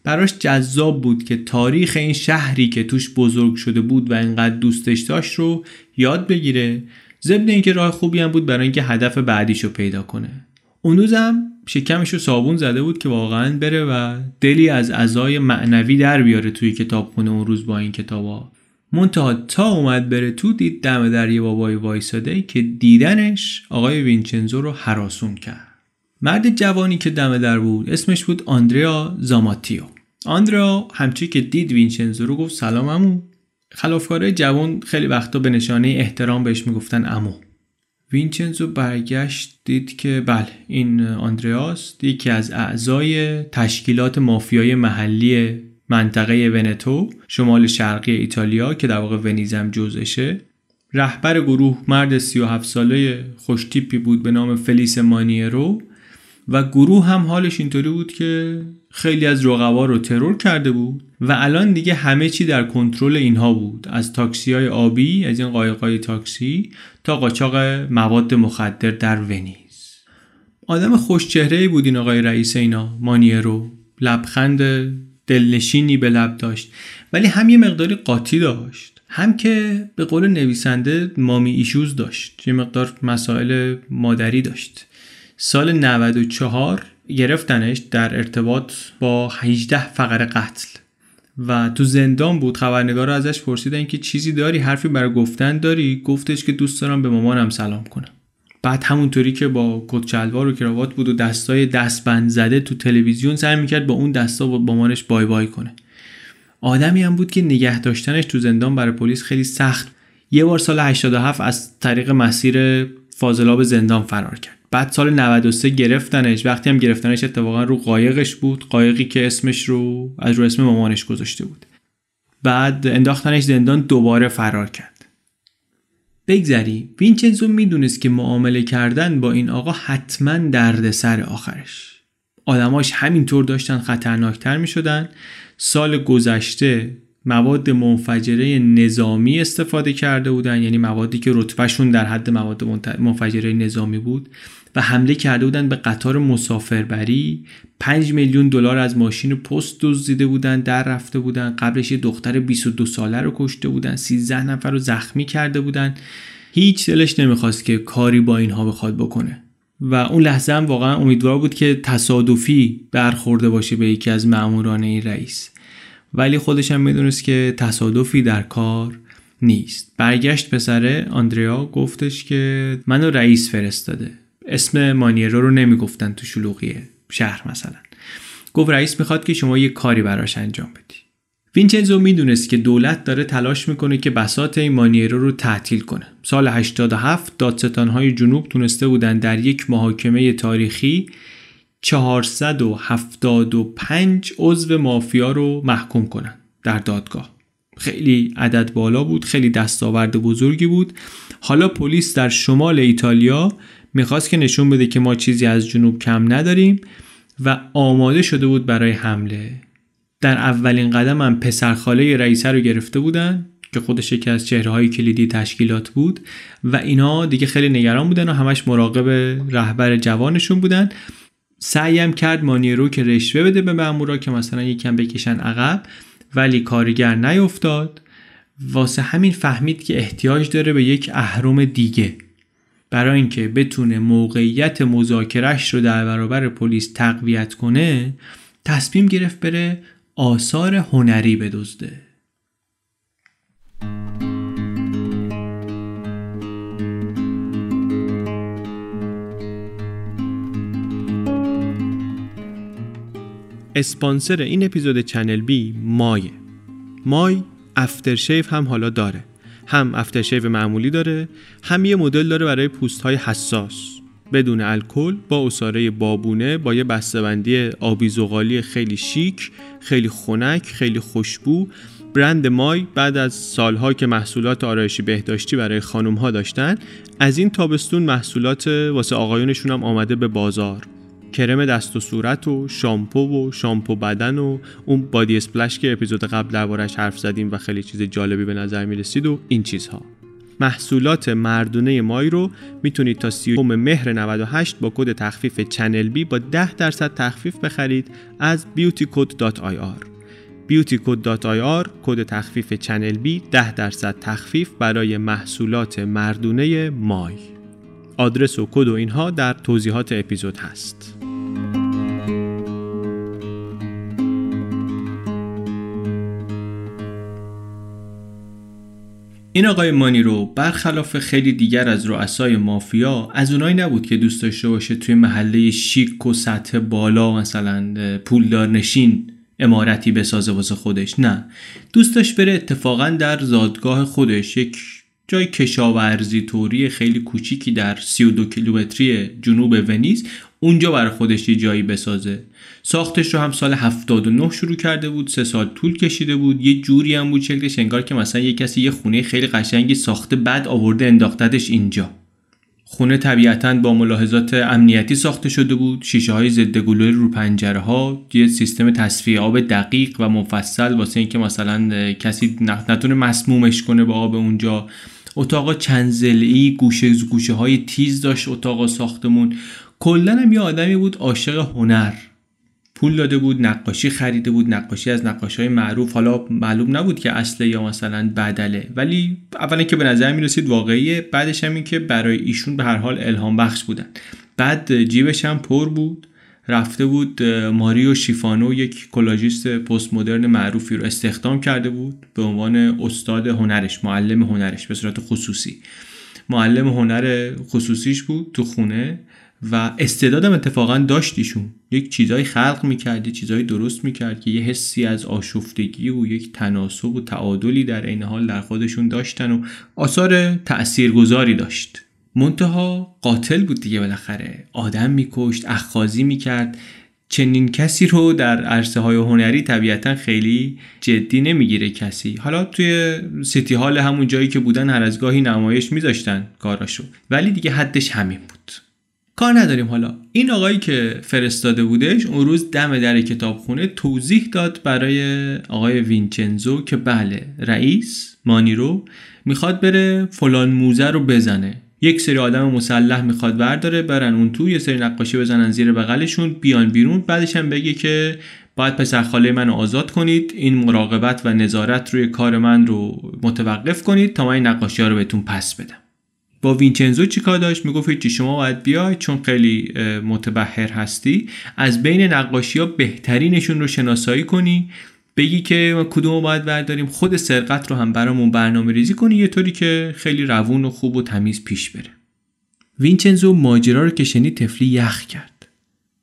براش جذاب بود که تاریخ این شهری که توش بزرگ شده بود و اینقدر دوستش داشت رو یاد بگیره ضمن اینکه راه خوبی هم بود برای اینکه هدف بعدیش رو پیدا کنه. اون روزم شکمش رو صابون زده بود که واقعا بره و دلی از ازای معنوی در بیاره توی کتابخونه اون روز با این کتابا. منتها تا اومد بره تو دید دم در یه بابای وایساده که دیدنش آقای وینچنزو رو حراسون کرد. مرد جوانی که دم در بود اسمش بود آندریا زاماتیو. آندریا همچی که دید وینچنزو رو گفت سلام امو خلافکاره جوان خیلی وقتا به نشانه احترام بهش می‌گفتن امو وینچنزو برگشت دید که بله این آندریاس یکی از اعضای تشکیلات مافیای محلی منطقه ونتو شمال شرقی ایتالیا که در واقع ونیزم جزشه رهبر گروه مرد 37 ساله خوشتیپی بود به نام فلیس مانیرو. و گروه هم حالش اینطوری بود که خیلی از رقبا رو ترور کرده بود و الان دیگه همه چی در کنترل اینها بود. از تاکسی های آبی از این قایقای تاکسی تا قاچاق مواد مخدر در ونیز. آدم خوشچهره بود این آقای رئیس اینا مانیرو لبخند دلنشینی به لب داشت. ولی هم یه مقداری قاطی داشت. هم که به قول نویسنده مامی ایشوز داشت. یه مقدار مسائل مادری داشت. سال 94 گرفتنش در ارتباط با 18 فقر قتل. و تو زندان بود خبرنگار ازش پرسیدن که چیزی داری حرفی برای گفتن داری؟ گفتش که دوست دارم به مامانم سلام کنم. بعد همونطوری که با کت چلوار و کراوات بود و دستای دستبند زده تو تلویزیون سعی می‌کرد با اون دستا با مامانش بای بای کنه. آدمی هم بود که نگه داشتنش تو زندان برای پلیس خیلی سخت. یه بار سال 87 از طریق مسیر فاضلاب زندان فرار کرد. بعد سال 93 گرفتنش. وقتی هم گرفتنش اتفاقا رو قایقش بود. قایقی که اسمش رو از رو اسم مامانش گذاشته بود. بعد انداختنش زندان دوباره فرار کرد. بگذری وینچنزو می‌دونست که معامله کردن با این آقا حتما دردسر آخرش. آدماش همینطور داشتن خطرناکتر می شدن سال گذشته مواد منفجره نظامی استفاده کرده بودن یعنی موادی که رتبهشون در حد مواد منفجره نظامی بود و حمله کرده بودن به قطار مسافربری. 5 میلیون دلار از ماشین پست دزدیده بودن در رفته بودن. قبلش یه دختر 22 ساله رو کشته بودن. 13 نفر رو زخمی کرده بودن. هیچ دلش نمی‌خواست که کاری با اینها بخواد بکنه. و اون لحظه هم واقعا امیدوار بود که تصادفی برخورده باشه به یکی از ماموران این رئیس. ولی خودش هم می‌دونست که تصادفی در کار نیست. برگشت پسره آندریا گفتش که منو رئیس فرستاده. اسم مانیرو رو نمی‌گفتن تو شلوغی شهر مثلا. گفت رئیس می‌خواد که شما یه کاری براش انجام بدی. وینچنزو می‌دونست که دولت داره تلاش می‌کنه که بسات این مانیرو رو تعطیل کنه. سال 87 دادستانهای جنوب تونسته بودن در یک محاکمه تاریخی 475 عضو مافیا رو محکوم کنن در دادگاه. خیلی عدد بالا بود خیلی دستاورد بزرگی بود. حالا پلیس در شمال ایتالیا می‌خواست که نشون بده که ما چیزی از جنوب کم نداریم و آماده شده بود برای حمله. در اولین قدم هم پسرخاله رئیسه رو گرفته بودن که خودش یکی از چهره های کلیدی تشکیلات بود و اینا دیگه خیلی نگران بودن و همش مراقب رهبر جوانشون بودن. سعیم کرد مانیرو که رشوه بده به مامورا که مثلا یکم بکشن عقب ولی کارگر نیفتاد. واسه همین فهمید که احتیاج داره به یک اهرم دیگه. برای اینکه بتونه موقعیت مذاکرش رو در برابر پلیس تقویت کنه تصمیم گرفت بره آثار هنری بدزده. اسپانسر این اپیزود چنل بی مایه مای افترشیف هم حالا داره. هم افترشیف معمولی داره هم یه مدل داره برای پوست های حساس. بدون الکل با اساره بابونه با یه بسته‌بندی آبی زغالی خیلی شیک خیلی خنک خیلی خوشبو. برند مای بعد از سالها که محصولات آرایشی بهداشتی برای خانم ها داشتن از این تابستون محصولات واسه آقایونشون هم آمده به بازار. کرم دست و صورت و شامپو و شامپو بدن و اون body splash که اپیزود قبل دربارش حرف زدیم و خیلی چیز جالبی به نظر می رسید و این چیزها. محصولات مردونه مای رو می‌تونید تا 30 مهر 98 با کد تخفیف چنل بی با 10 درصد تخفیف بخرید از beautycode.ir beautycode.ir کد تخفیف چنل بی 10 درصد تخفیف برای محصولات مردونه مای. آدرس و کد و اینها در توضیحات اپیزود هست. این آقای مانی رو برخلاف خیلی دیگر از رؤسای مافیا از اونایی نبود که دوست داشته باشه توی محله شیک و سطح بالا مثلا پولدار نشین امارتی بسازه واسه خودش. نه. دوست داشت بره اتفاقا در زادگاه خودش یک جای کشاورزی توری خیلی کوچیکی در 32 کیلومتری جنوب ونیز اونجا برای خودش یه جایی بسازه. ساختش رو هم سال 79 شروع کرده بود سه سال طول کشیده بود. یه جوری هم بود شکلش انگار که مثلا یه کسی یه خونه خیلی قشنگی ساخته بعد آورده انداختدش اینجا. خونه طبیعتا با ملاحظات امنیتی ساخته شده بود. شیشه های ضد گلوله رو پنجره ها یه سیستم تصفیه آب دقیق و مفصل واسه اینکه مثلا کسی نتونه مسمومش کنه با آب اونجا. اتاقا چند زلی گوشه گوشه های تیز داشت اتاقا ساختمون. کلا هم یه آدمی بود عاشق هنر. پول داده بود نقاشی خریده بود نقاشی از نقاشی های معروف. حالا معلوم نبود که اصله یا مثلا بدله. ولی اولا که به نظر می رسید واقعیه. بعدش هم این که برای ایشون به هر حال الهام بخش بودن. بعد جیبش هم پر بود. رفته بود ماریو شیفانو یک کلاژیست پست مدرن معروفی رو استخدام کرده بود به عنوان استاد هنرش معلم هنرش به صورت خصوصی. معلم هنر خصوصیش بود تو خونه و استعدادم اتفاقا داشت ایشون. یک چیزایی خلق می‌کرد یه چیزایی درست می‌کرد که یه حسی از آشفتگی و یک تناسب و تعادلی در این حال در خودشون داشتن و آثار تاثیرگذاری داشت. منتها قاتل بود دیگه بالاخره. آدم میکشت اخخازی می‌کرد. چنین کسی رو در عرصه های هنری طبیعتا خیلی جدی نمی‌گیره کسی. حالا توی سیتی هال همون جایی که بودن هر از گاهی نمایش میذاشتن کاراشو. ولی دیگه حدش همین بود. کار نداریم حالا. این آقایی که فرستاده بودش اون روز دم در کتابخونه توضیح داد برای آقای وینچنزو که بله رئیس مانیرو می‌خواد بره فلان موزه رو بزنه. یک سری آدم مسلح می‌خواد برداره برن اون تو یه سری نقاشی بزنن زیر بغلشون بیان بیرون. بعدش هم بگه که باید پسر خاله منو آزاد کنید این مراقبت و نظارت روی کار من رو متوقف کنید تا من این نقاشی ها رو بهتون پس بدم. با وینچنزو چیکار داشت؟ می‌گفت چی شما باید بیای چون خیلی متبهر هستی. از بین نقاشی ها بهترینشون رو شناسایی کنی. بگی که کدوم باید برداریم خود سرقت رو هم برامون برنامه ریزی کنی یه طوری که خیلی روون و خوب و تمیز پیش بره. وینچنزو ماجرا رو که شنید تفلی یخ کرد.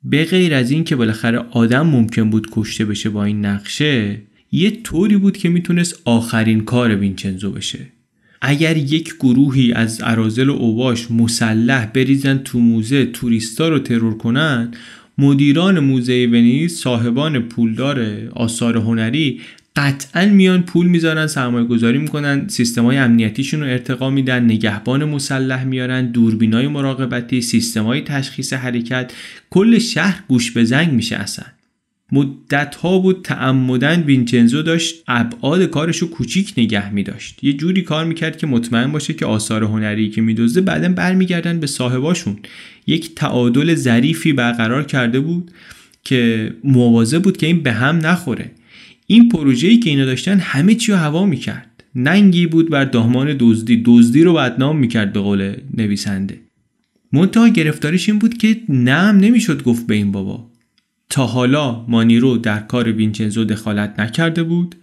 به غیر از این که بالاخره آدم ممکن بود کشته بشه با این نقشه یه طوری بود که می‌تونست آخرین کار وینچنزو بشه. اگر یک گروهی از ارازل و اوباش مسلح بریزن تو موزه توریستا رو ترور کنن مدیران موزه ونیز صاحبان پولدار آثار هنری قطعا میان پول می‌ذارن سرمایه گذاری می‌کنن سیستم های امنیتیشون رو ارتقا میدن نگهبان مسلح میارن دوربینای مراقبتی سیستم های تشخیص حرکت کل شهر گوش به زنگ میشه اصلا. مدت ها بود تعمدن وینچنزو داشت ابعاد کارش رو کوچیک نگه می داشت یه جوری کار می‌کرد که مطمئن باشه که آثار هنری که میدزده بعدا برمیگردن به صاحباشون. یک تعادل ظریفی برقرار کرده بود که موازه بود که این به هم نخوره. این پروژه‌ای که اینا داشتن همه چی رو هوا می‌کرد. ننگی بود بر دامان دزدی. دزدی رو بدنام می‌کرد به قول نویسنده. منتها گرفتاریش این بود که نم نمی‌شد گفت به این بابا. تا حالا مانیرو در کار وینچنزو دخالت نکرده بود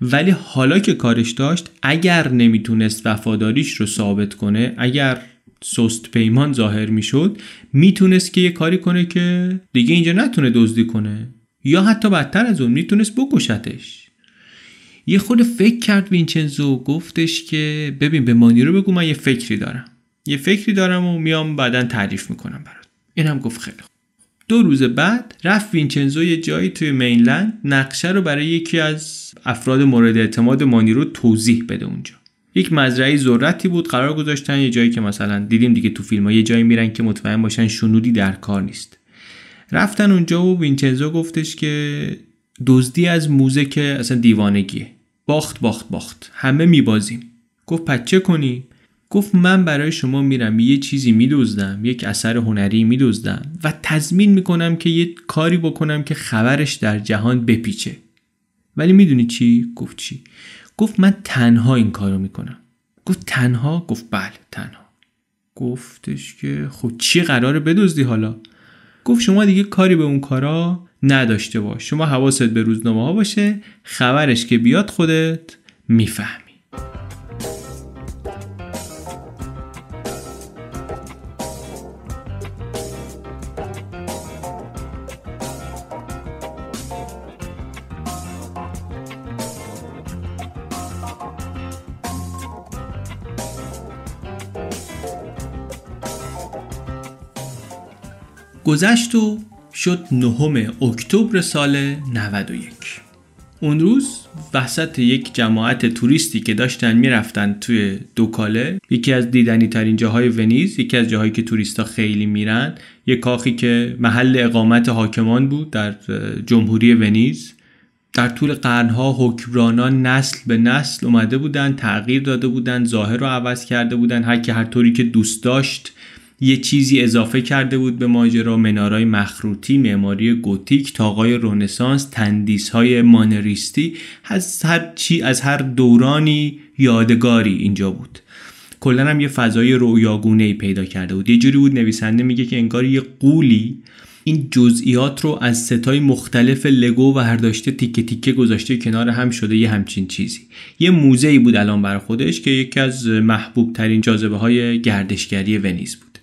ولی حالا که کارش داشت اگر نمی‌تونست وفاداریش رو ثابت کنه اگر سست پیمان ظاهر می‌شد می‌تونست که یه کاری کنه که دیگه اینجا نتونه دزدی کنه. یا حتی بدتر از اون می‌تونست بکشتش. یه خود فکر کرد وینچنزو گفتش که ببین به مانیرو بگو من یه فکری دارم. یه فکری دارم و میام بعدا تعریف می‌کنم برات. این هم گفت خیلی دو روز بعد رفت وینچنزو یه جایی توی مینلند نقشه رو برای یکی از افراد مورد اعتماد مانیرو توضیح بده اونجا. یک مزرعه ذرتی بود قرار گذاشتن یه جایی که مثلا دیدیم دیگه تو فیلم ها یه جایی میرن که مطمئن باشن شنودی در کار نیست. رفتن اونجا و وینچنزو گفتش که دزدی از موزه که اصلا دیوانگیه. باخت باخت باخت. همه میبازیم. گفت پس چه کنی گفت من برای شما میرم یه چیزی میدزدم یک اثر هنری میدزدم و تضمین می‌کنم که یه کاری بکنم که خبرش در جهان بپیچه. ولی می‌دونی چی؟ گفت چی؟ گفت من تنها این کارو می‌کنم. گفت تنها؟ گفت بله تنها. گفتش که خب چی قراره بدزدی حالا؟ گفت شما دیگه کاری به اون کارا نداشته باش. شما حواست به روزنامه ها باشه خبرش که بیاد خودت می‌فهمی. گذشت و شد نهم اکتبر سال 91 اون روز وسط یک جماعت توریستی که داشتن می‌رفتن توی دوکاله یکی از دیدنی ترین جاهای ونیز یکی از جاهایی که توریستا خیلی میرن یک کاخی که محل اقامت حاکمان بود در جمهوری ونیز. در طول قرنها حکمرانان نسل به نسل اومده بودن تغییر داده بودن ظاهر رو عوض کرده بودن هر که هر طوری که دوست داشت یه چیزی اضافه کرده بود به ماجرا. منارای مخروطی معماری گوتیک تاقای رونسانس تندیس های مانریستی از هر چی از هر دورانی یادگاری اینجا بود. کلا هم یه فضای رویاگونه پیدا کرده بود. یه جوری بود نویسنده میگه که انگار یه قولی این جزئیات رو از ستای مختلف لگو و هر داشته تیکه تیکه گذاشته کنار هم شده. یه همچین چیزی. یه موزه ای بود الان بر خودش که یکی از محبوب ترین جاذبه های گردشگری ونیز بود.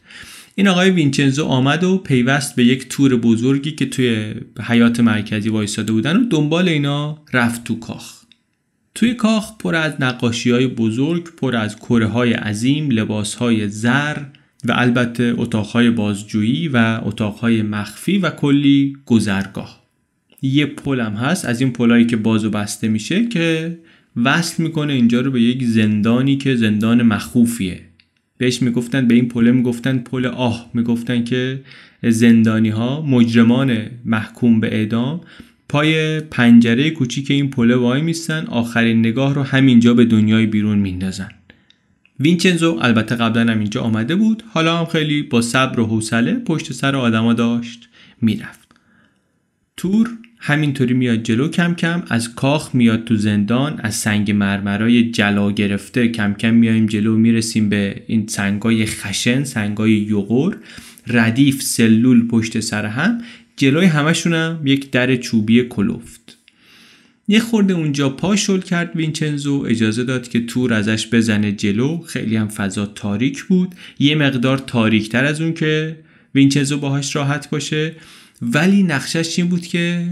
این آقای وینچنزو آمد و پیوست به یک تور بزرگی که توی حیات مرکزی وایستاده بودن و دنبال اینا رفت تو کاخ. توی کاخ پر از نقاشی های بزرگ پر از کره های عظیم لباس های زر و البته اتاقهای بازجویی و اتاقهای مخفی و کلی گذرگاه. یه پلم هست از این پلایی که باز و بسته میشه که وصل می‌کنه اینجا رو به یک زندانی که زندان مخوفیه. بهش می‌گفتن به این پله می‌گفتن پل آه. می‌گفتن که زندانی ها مجرمان محکوم به اعدام پای پنجره کوچیک این پله وای میستن. آخرین نگاه رو همینجا به دنیای بیرون میندازن. وینچنزو البته قبلا هم اینجا آمده بود. حالا هم خیلی با صبر و حوصله پشت سر آدما داشت می‌رفت. تور همینطوری میاد جلو کم کم از کاخ میاد تو زندان از سنگ مرمرای جلا گرفته کم کم میایم جلو می‌رسیم به این سنگای خشن سنگای یغور ردیف سلول پشت سر هم جلوی همشونم یک در چوبی کلفت. یه خورده اونجا پا شل کرد وینچنزو اجازه داد که تور ازش بزنه جلو. خیلی هم فضا تاریک بود. یه مقدار تاریکتر از اون که وینچنزو باهاش راحت باشه. ولی نقشش این بود که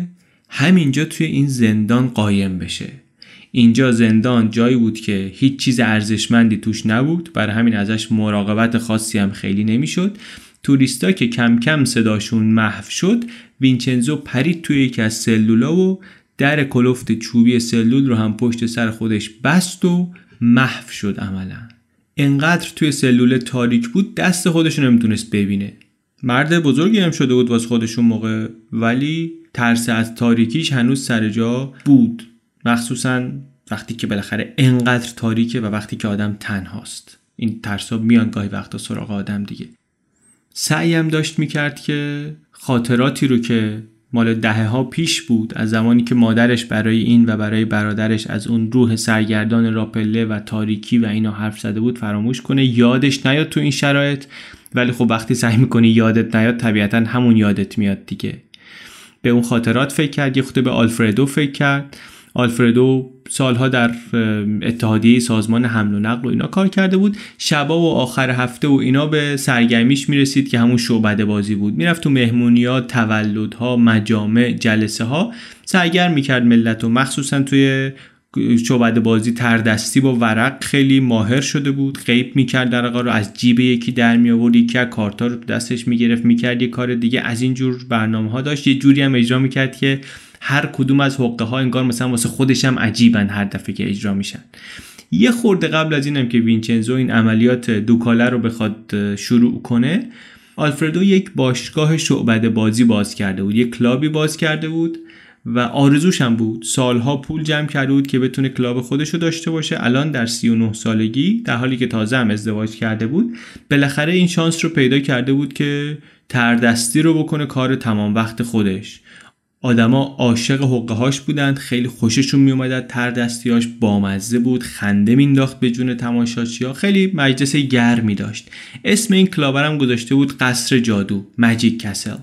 همینجا توی این زندان قایم بشه. اینجا زندان جایی بود که هیچ چیز ارزشمندی توش نبود. برای همین ازش مراقبت خاصی هم خیلی نمی‌شد. توریستا که کم کم صداشون محو شد وینچنزو پرید توی یکی از سلولا و در کلفت چوبی سلول رو هم پشت سر خودش بست و محو شد عملا. انقدر توی سلول تاریک بود دست خودش نمی‌تونست ببینه. مرد بزرگی هم شده بود واسه خودشون موقع. ولی ترس از تاریکیش هنوز سر جا بود. مخصوصا وقتی که بالاخره انقدر تاریکه و وقتی که آدم تنهاست. این ترسا میان گاهی وقتا سراغ آدم دیگه. سعیم داشت می‌کرد که خاطراتی رو که مال دهه ها پیش بود از زمانی که مادرش برای این و برای برادرش از اون روح سرگردان راپله و تاریکی و اینا حرف زده بود فراموش کنه یادش نیاد تو این شرایط. ولی خب وقتی سعی می‌کنی یادت نیاد طبیعتا همون یادت میاد دیگه. به اون خاطرات فکر کرد یه خود به آلفردو فکر کرد. آلفردو سالها در اتحادیه سازمان حمل و نقل و اینا کار کرده بود. شبا و آخر هفته و اینا به سرگرمیش می‌رسید که همون شعبده بازی بود. می‌رفت تو مهمونی تولدها مجامع جلسه ها سرگرم می‌کرد ملت و مخصوصا توی شعبده بازی تردستی با ورق خیلی ماهر شده بود. غیب می‌کرد در رو از جیب یکی در می آورد یکی کارتا رو دستش می‌گرفت می‌کرد یه کار دیگه. از این جور برنامه ها داشت. یه جوری هم اجرا می‌کرد که هر کدوم از حقه ها انگار مثلا واسه خودش هم عجیبن هر دفعه که اجرا میشن. یه خورده قبل از اینم که وینچنزو این عملیات دوکاله رو بخواد شروع کنه آلفردو یک باشگاه شعبده بازی باز کرده بود. یک کلابی باز کرده بود. و آرزوش هم بود. سالها پول جمع کرده بود که بتونه کلاب خودش رو داشته باشه. الان در 39 سالگی در حالی که تازه هم ازدواج کرده بود بالاخره این شانس رو پیدا کرده بود که تردستی رو بکنه کار تمام وقت خودش. آدما عاشق حقه هاش بودند خیلی خوششون میومدد تر دستیاش بامزه بود خنده مینداخت به جون تماشاچی خیلی مجلس گرمی داشت. اسم این کلابرم گذاشته بود قصر جادو مجیک کسل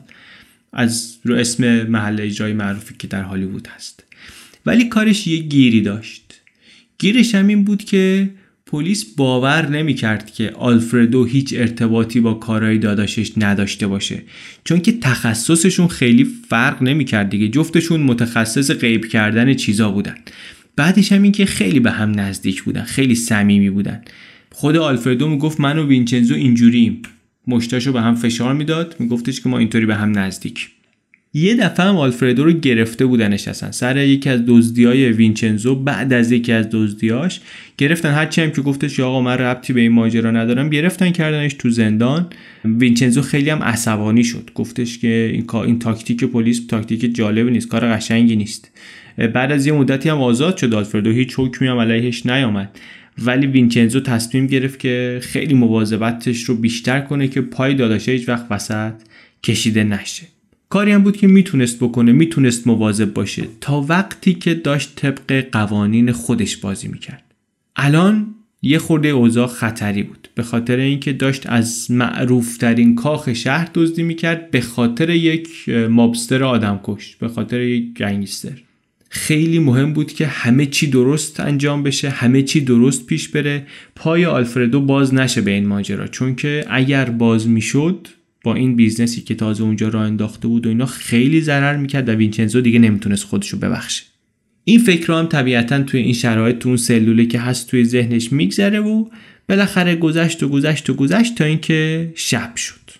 از رو اسم محل اجرای معروفی که در هالیوود هست. ولی کارش یه گیری داشت. گیرش هم این بود که پلیس باور نمی‌کرد که آلفردو هیچ ارتباطی با کارهای داداشش نداشته باشه. چون که تخصصشون خیلی فرق نمی‌کرد دیگه. جفتشون متخصص غیب کردن چیزا بودن. بعدش هم این که خیلی به هم نزدیک بودن خیلی صمیمی بودن. خود آلفردو می‌گفت من و وینچنزو اینجوریم. مشتاشو به هم فشار می‌داد. میگفتش که ما اینطوری به هم نزدیک. یه دفعه هم آلفردو رو گرفته بودنش اصلا. سر یکی از دزدیای وینچنزو بعد از یکی از دزدیاش گرفتن. هرچی هم که گفتش آقا من ربطی به این ماجرا ندارم گرفتن کردنش تو زندان. وینچنزو خیلی هم عصبانی شد. گفتش که این این تاکتیک پلیس تاکتیک جالبی نیست کار قشنگی نیست. بعد از یه مدتی هم آزاد شد آلفردو. هیچ حکمی هم علیهش نیامد. ولی وینچنزو تصمیم گرفت که خیلی مواظبتش رو بیشتر کنه که پای داداشه هیچ وقت وسط کشیده نشه. کاری هم بود که می‌تونست بکنه می‌تونست مواظب باشه. تا وقتی که داشت طبق قوانین خودش بازی می‌کرد. الان یه خورده اوضاع خطری بود. به خاطر اینکه داشت از معروفترین کاخ شهر دزدی می‌کرد به خاطر یک مابستر آدم کشت به خاطر یک گنگستر. خیلی مهم بود که همه چی درست انجام بشه همه چی درست پیش بره. پای آلفردو باز نشه به این ماجرا چون که اگر باز می‌شد با این business ی که تازه اونجا راه انداخته بود و اینا خیلی ضرر می‌کرد و وینچنزو دیگه نمی‌تونست خودشو ببخشه. این فکر هم طبیعتا توی این شرایط تو اون سلوله که هست توی ذهنش میگذره و بالاخره گذشت و گذشت و گذشت تا اینکه شب شد.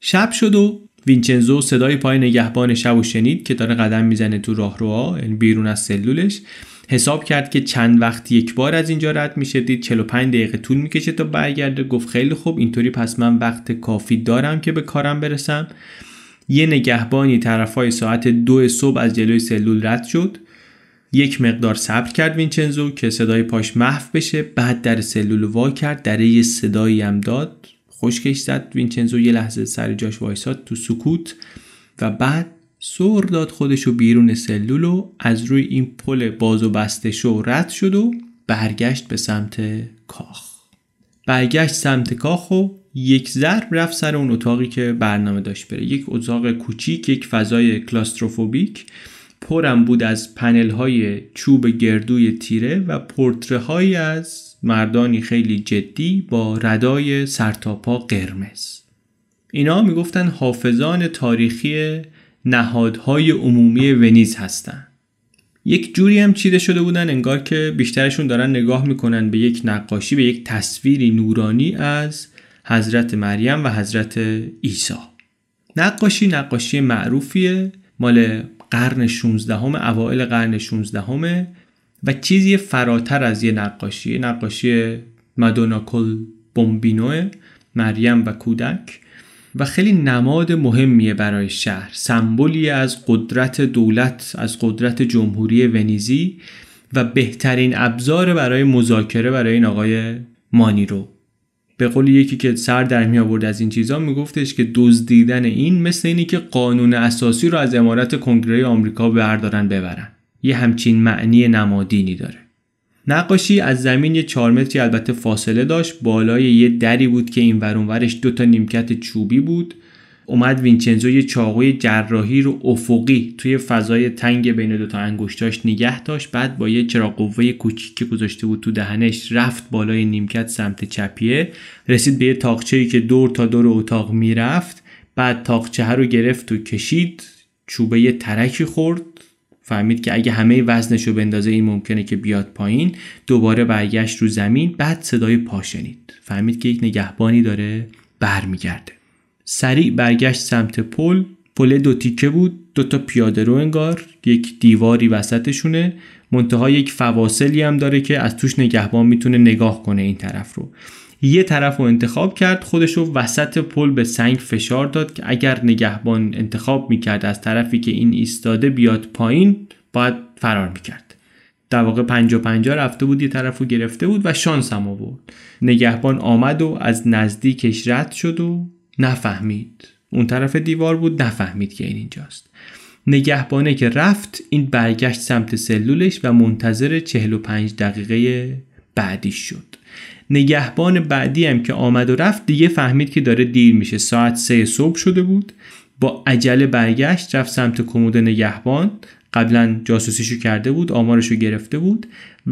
شب شد و وینچنزو صدای پای نگهبان شب و شنید که داره قدم می‌زنه تو راهروها یعنی بیرون از سلولش حساب کرد که چند وقت یک بار از اینجا رد میشه. دید 45 دقیقه طول می‌کشه تا برگرده. گفت خیلی خوب اینطوری پس من وقت کافی دارم که به کارم برسم. یه نگهبانی طرفای ساعت دو صبح از جلوی سلول رد شد. یک مقدار صبر کرد وینچنزو که صدای پاش محو بشه. بعد در سلول وا کرد. در یه صدایی هم داد. خشکش زد وینچنزو یه لحظه سر جاش وایساد تو سکوت و بعد سر داد خودشو بیرون سلول و از روی این پل باز و بسته شو رد شد و برگشت به سمت کاخ. برگشت سمت کاخ و یک ضرب رفت سر اون اتاقی که برنامه داشت بره. یک اتاق کوچیک یک فضای کلاستروفوبیک. پرم بود از پنل های چوب گردوی تیره و پورتره از مردانی خیلی جدی با ردای سرتاپا قرمز. اینا می‌گفتن حافظان تاریخی نهادهای عمومی ونیز هستن. یک جوری هم چیده شده بودن انگار که بیشترشون دارن نگاه می‌کنن به یک نقاشی به یک تصویری نورانی از حضرت مریم و حضرت عیسی. نقاشی نقاشی معروفیه. مال قرن 16 همه اوائل قرن 16 همه و چیزی فراتر از یه نقاشی. نقاشی مدونا کل بومبینو مریم و کودک. و خیلی نماد مهمیه برای شهر. سمبولی از قدرت دولت از قدرت جمهوری ونیزی و بهترین ابزار برای مذاکره برای این آقای مانیرو. به قول یکی که سر در می آورد از این چیزا میگفتش که دزدیدن این مثل اینی که قانون اساسی رو از امارت کنگره آمریکا بردارن ببرن. یه همچین معنی نمادینی داره. نقاشی از زمین یه چهار متری البته فاصله داشت بالای یه دری بود که این ورونورش دو تا نیمکت چوبی بود. اومد وینچنزو یه چاقوی جراحی رو افقی توی فضای تنگ بین دوتا انگشتاش نگه داشت. بعد با یه چراغ قوه کوچیک که گذاشته بود تو دهنش رفت بالای نیمکت سمت چپیه. رسید به یه تاقچه‌ای که دور تا دور اتاق می‌رفت. بعد تاقچه رو گرفت و کشید. چوبه یه ترکی خورد. فهمید که اگه همه وزنش رو بندازه این ممکنه که بیاد پایین. دوباره برگشت رو زمین بعد صدای پا شنید. فهمید که یک نگهبانی داره برمیگرده. سریع برگشت سمت پل. پل دو تیکه بود دو تا پیاده رو انگار. یک دیواری وسطشونه. منتها یک فواصلی هم داره که از توش نگهبان می‌تونه نگاه کنه این طرف رو. یه طرف رو انتخاب کرد خودش رو وسط پل به سنگ فشار داد که اگر نگهبان انتخاب می‌کرد از طرفی که این ایستاده بیاد پایین باید فرار می‌کرد. در واقع پنجا پنجا رفته بود یه طرف رو گرفته بود و شانس هم آورد. نگهبان آمد و از نزدیکش رد شد و نفهمید. اون طرف دیوار بود نفهمید که این اینجاست. نگهبانه که رفت این برگشت سمت سلولش و منتظر 45 دقیقه بعدیش شد. نگهبان بعدی هم که آمد و رفت دیگه فهمید که داره دیر میشه. ساعت سه صبح شده بود. با عجله برگشت رفت سمت کمود نگهبان. قبلا جاسوسیشو کرده بود آمارشو گرفته بود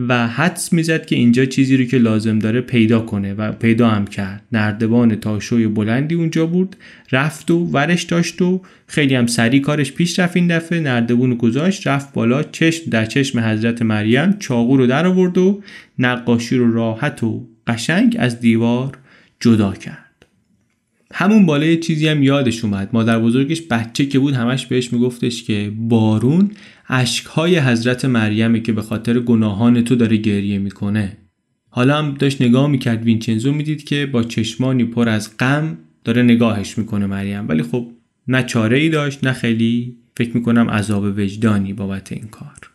و حدس می‌زد که اینجا چیزی رو که لازم داره پیدا کنه و پیدا هم کرد. نردبان تاشوی بلندی اونجا بود. رفت و ورش داشت و خیلی هم سریع کارش پیش رفت این دفعه. نردبون گذاشت رفت بالا چشم در چشم حضرت مریم چاقو رو در آورد و نقاشی رو راحت و قشنگ از دیوار جدا کرد. همون بالای چیزی هم یادش اومد. مادر بزرگش بچه که بود همش بهش میگفتش که بارون اشکهای حضرت مریمه که به خاطر گناهان تو داره گریه می‌کنه. حالا هم داشت نگاه می‌کرد وینچنزو می‌دید که با چشمانی پر از غم داره نگاهش می‌کنه مریم. ولی خب نه چاره ای داشت نه خیلی فکر می‌کنم عذاب وجدانی بابت این کار.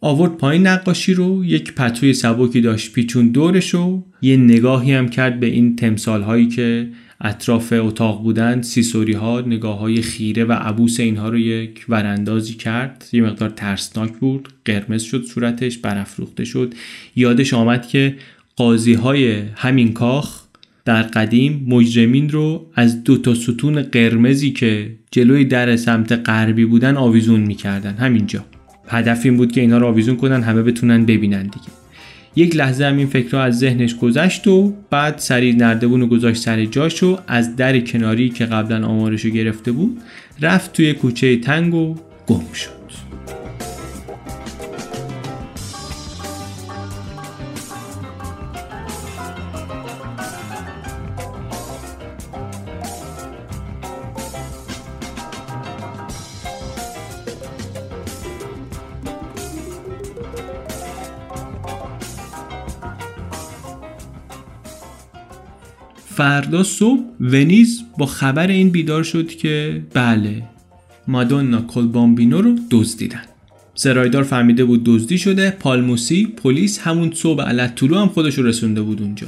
آورد پایین نقاشی رو یک پتوی سبکی داشت پیچون دورش رو یه نگاهی هم کرد به این تمثال هایی که اطراف اتاق بودن سیسوری ها نگاه های خیره و عبوس اینها رو یک وراندازی کرد. یه مقدار ترسناک بود قرمز شد صورتش برافروخته شد. یادش آمد که قاضی های همین کاخ در قدیم مجرمین رو از دو تا ستون قرمزی که جلوی در سمت غربی بودن آویزون می‌کردن. همینجا. هدف این بود که اینا رو آویزون کنن همه بتونن ببینن دیگه. یک لحظه هم این فکرها از ذهنش گذشت و بعد سریع نردبون رو گذاشت سر جاش از در کناری که قبلا آمارش گرفته بود رفت توی کوچه تنگ و گم شد. فردا صبح ونیز با خبر این بیدار شد که بله مادونا کلبامبینو رو دزدیدن. سرایدار فهمیده بود دزدی شده پالموسی پلیس همون صبح علت هم خودش رو رسونده بود اونجا.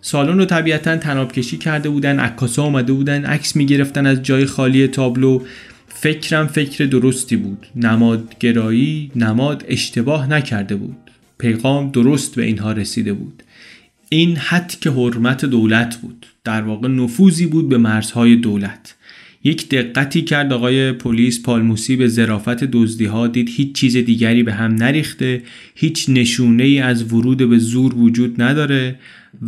سالن رو طبیعتا تناب کشی کرده بودن عکاسا اومده بودن عکس می‌گرفتن از جای خالی تابلو. فکرم فکر درستی بود. نمادگرایی نماد اشتباه نکرده بود. پیغام درست به اینها رسیده بود. این که حرمت دولت بود. در واقع نفوذی بود به مرزهای دولت. یک دقتی کرد آقای پلیس پالموسی به ظرافت دزدی ها دید هیچ چیز دیگری به هم نریخته هیچ نشونه ای از ورود به زور وجود نداره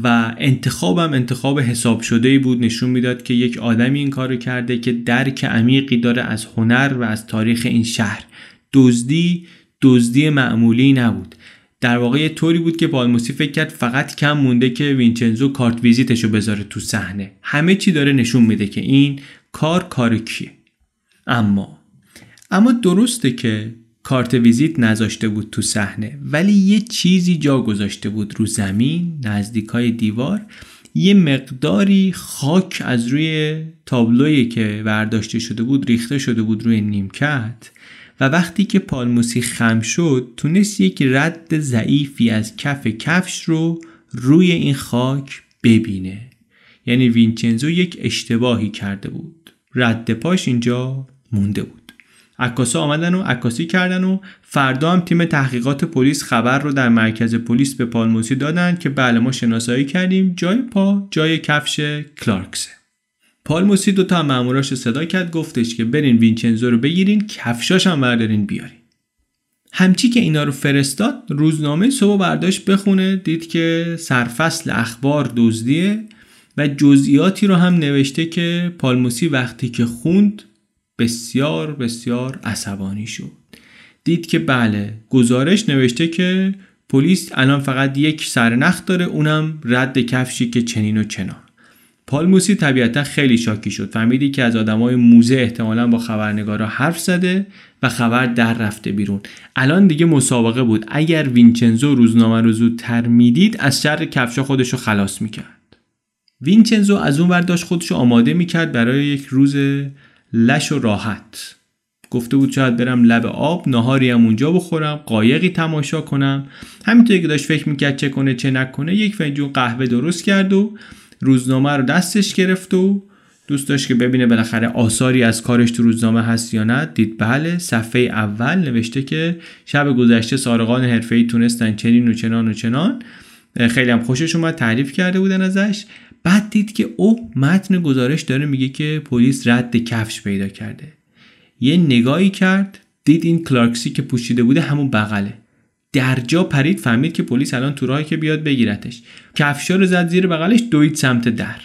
و انتخابم انتخاب حساب شده ای بود. نشون می‌داد که یک آدمی این کارو کرده که درک عمیقی داره از هنر و از تاریخ این شهر. دزدی دزدی معمولی نبود. در واقع یه طوری بود که پالموسی فکر کرد فقط کم مونده که وینچنزو کارت ویزیتشو بذاره تو صحنه. همه چی داره نشون میده که این کار کار کیه. اما اما درسته که کارت ویزیت نذاشته بود تو صحنه ولی یه چیزی جا گذاشته بود رو زمین نزدیکای دیوار یه مقداری خاک از روی تابلویی که برداشته شده بود ریخته شده بود روی نیمکت. و وقتی که پالموسی خم شد تونست یک رد ضعیفی از کف کفش رو روی این خاک ببینه. یعنی وینچنزو یک اشتباهی کرده بود. رد پاش اینجا مونده بود. عکاسا آمدن و عکاسی کردن و فردا هم تیم تحقیقات پلیس خبر رو در مرکز پلیس به پالموسی دادن که بله ما شناسایی کردیم جای پا جای کفش کلارکسه. پالموسی دوتا ماموراش صدا کرد گفتش که برین وینچنزو رو بگیرین کفشاش هم بردارین بیارین. همچی که اینا رو فرستاد روزنامه صبح برداشت بخونه دید که سرفصل اخبار دزدیه و جزئیاتی رو هم نوشته که پالموسی وقتی که خوند بسیار بسیار عصبانی شد. دید که بله گزارش نوشته که پلیس الان فقط یک سرنخ داره اونم رد کفشی که چنین و چنان. پالموسی طبیعتا خیلی شاکی شد. فهمیدی که از آدمای موزه احتمالا با خبرنگارا حرف زده و خبر در رفته بیرون. الان دیگه مسابقه بود. اگر وینچنزو روزنامه رو زودتر می‌دید از شر کفشا خودشو خلاص می‌کرد. وینچنزو از اون ور داشت خودشو آماده می‌کرد برای یک روز لش و راحت. گفته بود شاید برم لب آب نهاری هم اونجا بخورم قایقی تماشا کنم. همینطوری که داشت فکر می‌کرد چه کنه چه نکنه یک فنجون قهوه درست کرد و روزنامه رو دستش گرفت و دوست داشت که ببینه بالاخره آثاری از کارش تو روزنامه هست یا نه. دید بله صفحه اول نوشته که شب گذشته سارقان حرفه‌ای تونستن چنین و چنان و چنان. خیلی هم خوشش اومد تعریف کرده بودن ازش. بعد دید که او متن گزارش داره میگه که پلیس رد کفش پیدا کرده. یه نگاهی کرد دید این کلارکسی که پوشیده بوده همون بغله. در جا پرید فهمید که پلیس الان تو راهی که بیاد بگیرتش. کفشا رو زد زیر بغلش دوید سمت در.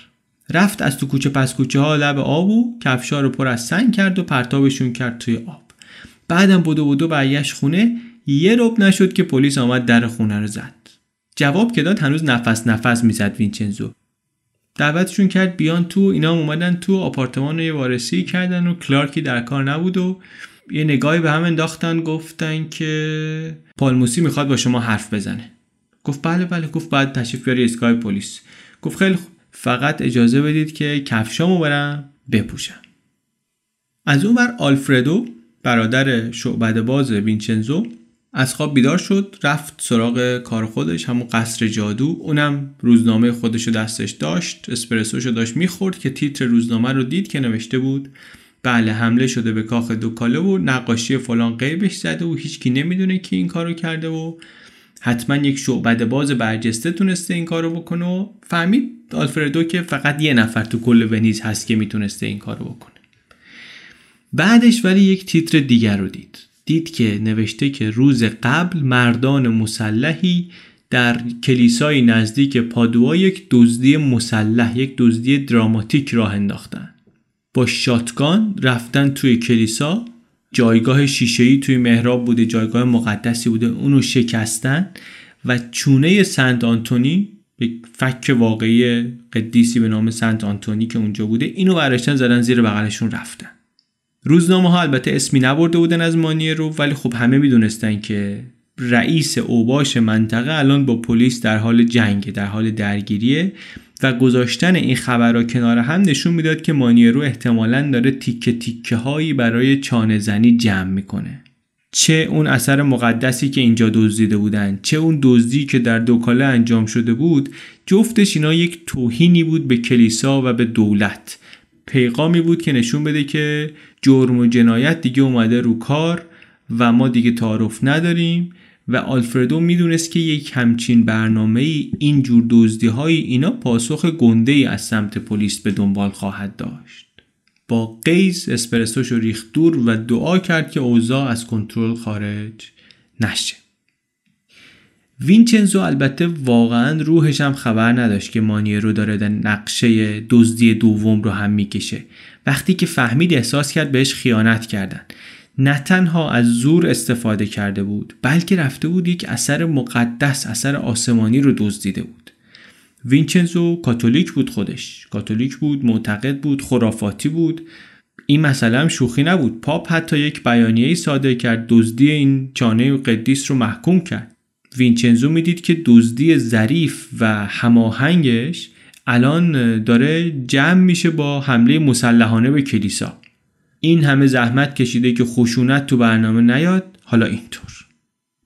رفت از تو کوچه پس کوچه ها لب آب و کفشا رو پر از سنگ کرد و پرتابشون کرد توی آب. بعدم بودو بودو برگشت خونه یه رب نشد که پلیس آمد در خونه رو زد. جواب که داد هنوز نفس نفس می‌زد وینچنزو. دعوتشون کرد بیان تو اینا هم اومدن تو آپارتمان رو یه وارسی کردن و کلارکی در کار نبود و یه نگاهی به هم انداختن گفتن که پالموسی می‌خواد با شما حرف بزنه. گفت بله بله. گفت بعد تشریف بیاری اسکای پلیس. گفت خیلی خوب. فقط اجازه بدید که کفشامو برم بپوشم. از اون بر آلفردو برادر شعبد باز وینچنزو از خواب بیدار شد رفت سراغ کار خودش همون قصر جادو. اونم روزنامه خودشو دستش داشت اسپرسوشو داشت می‌خورد که تیتر روزنامه رو دید که نوشته بود. بله حمله شده به کاخ دوکاله و نقاشی فلان قیبش زده و هیچکی نمی‌دونه کی این کارو کرده و حتما یک شعبد باز برجسته تونسته این کارو بکنه و فهمید آلفردو که فقط یه نفر تو کل ونیز هست که می‌تونسته این کارو بکنه. بعدش ولی یک تیتر دیگر رو دید. دید که نوشته که روز قبل مردان مسلحی در کلیسای نزدیک پادوا یک دزدی مسلح یک دزدی دراماتیک راه انداختن. با شاتگان رفتن توی کلیسا جایگاه شیشه‌ای توی محراب بوده جایگاه مقدسی بوده اونو شکستن و چونه سنت آنتونی یک فک واقعی قدیسی به نام سنت آنتونی که اونجا بوده اینو برشتن زدن زیر بغلشون رفتن. روزنامه ها البته اسمی نبرده بودن از مانیه رو ولی خب همه می‌دونستن که رئیس اوباش منطقه الان با پلیس در حال جنگ در حال درگیریه. و گذاشتن این خبرها کنار هم نشون می‌داد که مانیرو احتمالا داره تیکه تیکه هایی برای چانه زنی جمع می‌کنه. چه اون اثر مقدسی که اینجا دزدیده بودن چه اون دزدی که در دوکاله انجام شده بود جفتش اینا یک توهینی بود به کلیسا و به دولت. پیغامی بود که نشون بده که جرم و جنایت دیگه اومده رو کار و ما دیگه تعارف نداریم. و آلفردو می‌دونست که یک همچین برنامه ای این جور دزدی های اینا پاسخ گنده ای از سمت پلیس به دنبال خواهد داشت. با قیز اسپرسوش ریخت دور و دعا کرد که اوضاع از کنترل خارج نشه. وینچنزو البته واقعا روحش هم خبر نداشت که رو داره نقشه دزدی دوم رو هم می‌کشه. وقتی که فهمید احساس کرد بهش خیانت کردن. نه تنها از زور استفاده کرده بود بلکه رفته بود یک اثر مقدس اثر آسمانی رو دزدیده بود. وینچنزو کاتولیک بود خودش. کاتولیک بود معتقد بود خرافاتی بود. این مسئله هم شوخی نبود. پاپ حتی یک بیانیه صادر کرد دزدی این چانه قدیس رو محکوم کرد. وینچنزو می‌دید که دزدی ظریف و هماهنگش الان داره جمع میشه با حمله مسلحانه به کلیسا. این همه زحمت کشیده که خشونت تو برنامه نیاد حالا اینطور.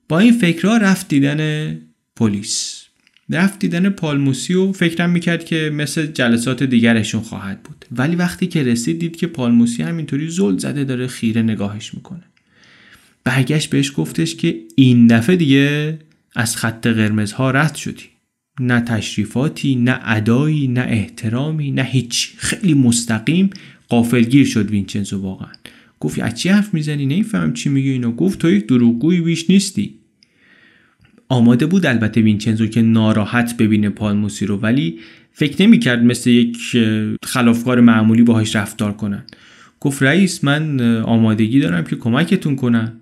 با این فکرها رفت دیدن پلیس. رفت دیدن پالموسی و فکرم می‌کرد که مثل جلسات دیگرشون خواهد بود. ولی وقتی که رسید دید که پالموسی همینطوری زل زده داره خیره نگاهش می‌کنه. برگشت بهش گفتش که این دفعه دیگه از خط قرمزها رد شدی. نه تشریفاتی نه ادایی نه احترامی نه هیچ خیلی مستقیم قافلگیر شد وینچنزو واقعا. گفت از چی حرف می‌زنی؟ نمیفهم چی میگی اینو گفت تو یک دروغگویی بیش نیستی. آماده بود البته وینچنزو که ناراحت ببینه پالموسی رو ولی فکر نمی‌کرد مثل یک خلافکار معمولی باهاش رفتار کنن. گفت رئیس من آمادگی دارم که کمکتون کنم.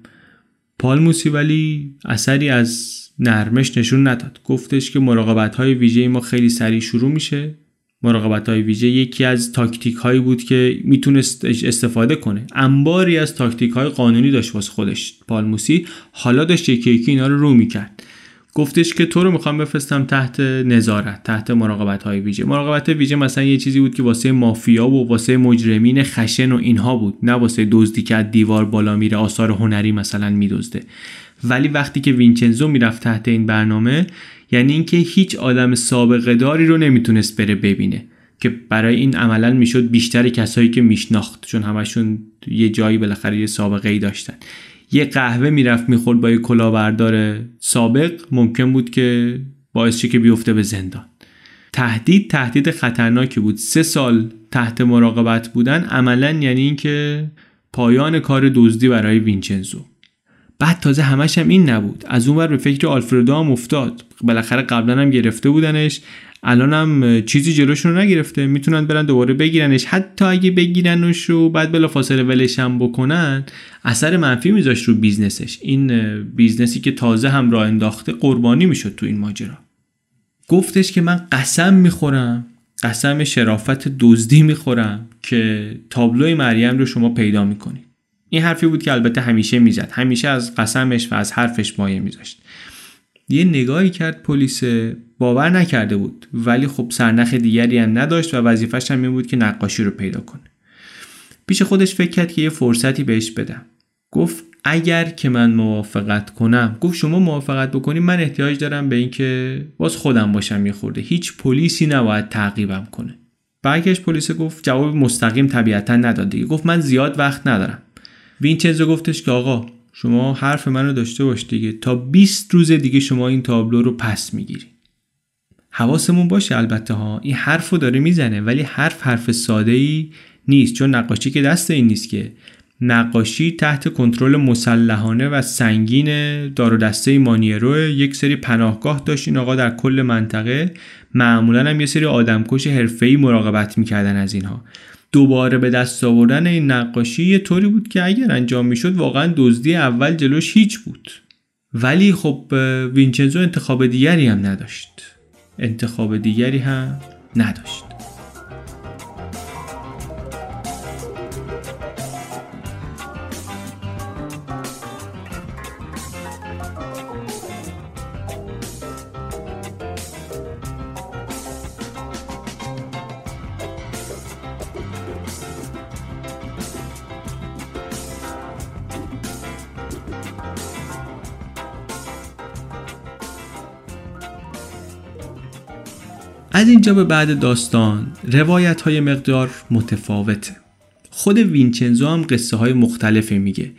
پالموسی ولی اثری از نرمش نشون نداد. گفتش که مراقبت های ویژه ما خیلی سریع شروع میشه. مراقبت های ویژه یکی از تاکتیک هایی بود که می‌تونست استفاده کنه. انباری از تاکتیک های قانونی داشت واسه خودش. پالموسی حالا داشت یکی یکی اینا رو رو می‌کرد. گفتش که تو رو می‌خوام بفرستم تحت نظارت تحت مراقبت های ویژه. مراقبت ویژه مثلا یه چیزی بود که واسه مافیا و واسه مجرمین خشن و اینها بود نه واسه دزدی که از دیوار بالا میره آثار هنری مثلا میدزده. ولی وقتی که وینچنزو می‌رفت تحت این برنامه یعنی اینکه هیچ آدم سابقه داری رو نمی‌تونست بره ببینه که برای این عملا می‌شد بیشتر کسایی که میشناخت چون همشون یه جایی بالاخره یه سابقه ای داشتن. یه قهوه می‌رفت می‌خورد با یه کلاهبردار سابق ممکن بود که باعث شه که بیفته به زندان. تهدید تهدید خطرناکی بود. سه سال تحت مراقبت بودن عملا یعنی اینکه پایان کار دزدی برای وینچنزو. بعد تازه همش هم این نبود. از اون به فکر آلفردو هم افتاد. بالاخره قبلا هم گرفته بودنش. الان هم چیزی جلوشون نگرفته. می‌تونن برن دوباره بگیرنش. حتی اگه بگیرنش و بعد بلافاصله ولش هم بکنن اثر منفی میذاشت رو business ش. این business ی که تازه هم راه انداخته قربانی می‌شد تو این ماجرا. گفتش که من قسم می‌خورم. قسم شرافت دزدی می‌خورم که تابلوی مریم رو شما پیدا می‌کنید این حرفی بود که البته همیشه می‌زد. همیشه از قسمش و از حرفش مایه میذاشت. یه نگاهی کرد پلیس باور نکرده بود. ولی خب سرنخ دیگری هم نداشت و وظیفش هم این بود که نقاشی رو پیدا کنه. پیش خودش فکر کرد که یه فرصتی بهش بدم. گفت اگر که من موافقت کنم. گفت شما موافقت بکنیم من احتیاج دارم به اینکه باز خودم باشم یه خورده. هیچ پلیسی نباید تعقیبم کنه. برگشت پلیس گفت جواب مستقیم طبیعتا نداد دیگه. گفت من زیاد وقت ندارم. وینچنزو گفتش که آقا شما حرف منو داشته باش دیگه. تا 20 روز دیگه شما این تابلو رو پس می‌گیری. حواسمون باشه البته ها. این حرف رو داره می‌زنه ولی حرف حرف ساده ای نیست. چون نقاشی که دست این نیست که. نقاشی تحت کنترل مسلحانه و سنگین دار و دسته مانیرو یک سری پناهگاه داشت. این آقا در کل منطقه معمولا هم یه سری آدمکش حرفه‌ای مراقبت می‌کردن از اینها. دوباره به دست آوردن این نقاشی یه طوری بود که اگر انجام می‌شد واقعا دزدی اول جلوش هیچ بود. ولی خب وینچنزو انتخاب دیگری هم نداشت. انتخاب دیگری هم نداشت. از اینجا به بعد داستان. روایت های مقدار متفاوته. خود وینچنزو هم قصه های مختلفی میگه.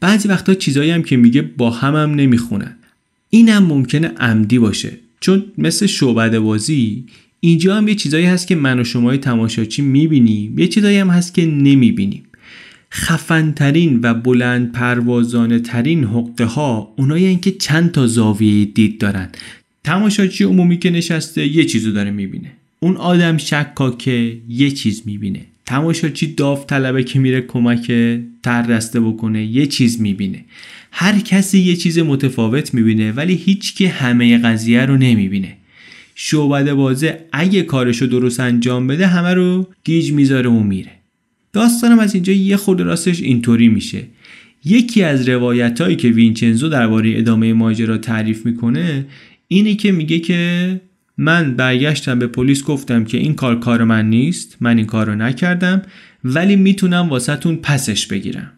بعضی وقتا چیزایی هم که میگه با هم هم نمی‌خونن. اینم ممکنه عمدی باشه. چون مثل شعبده بازی اینجا هم یه چیزایی هست که من و شمای تماشاچی می‌بینیم. یه چیزایی هم هست که نمی‌بینیم. خفنترین و بلند پروازانه ترین حقه ها اونایی که چند تا زاویه دید دارن. تماشاچی عمومی که نشسته یه چیزو داره می‌بینه. اون آدم شکاکه یه چیز می‌بینه. تماشاچی داوطلبه که میره کمک تر دسته بکنه یه چیز می‌بینه. هر کسی یه چیز متفاوت می‌بینه ولی هیچ که همه قضیه رو نمی‌بینه. شعبده بازه اگه کارشو درست انجام بده همه رو گیج می‌ذاره و میره. داستانم از اینجا یه خود راستش اینطوری میشه. یکی از روایت هایی که وینچنزو درباره ادامه ماجرا تعریف می‌کنه اینی که میگه که من برگشتم به پلیس گفتم که این کار کار من نیست من این کار رو نکردم ولی می‌تونم واسهتون پسش بگیرم.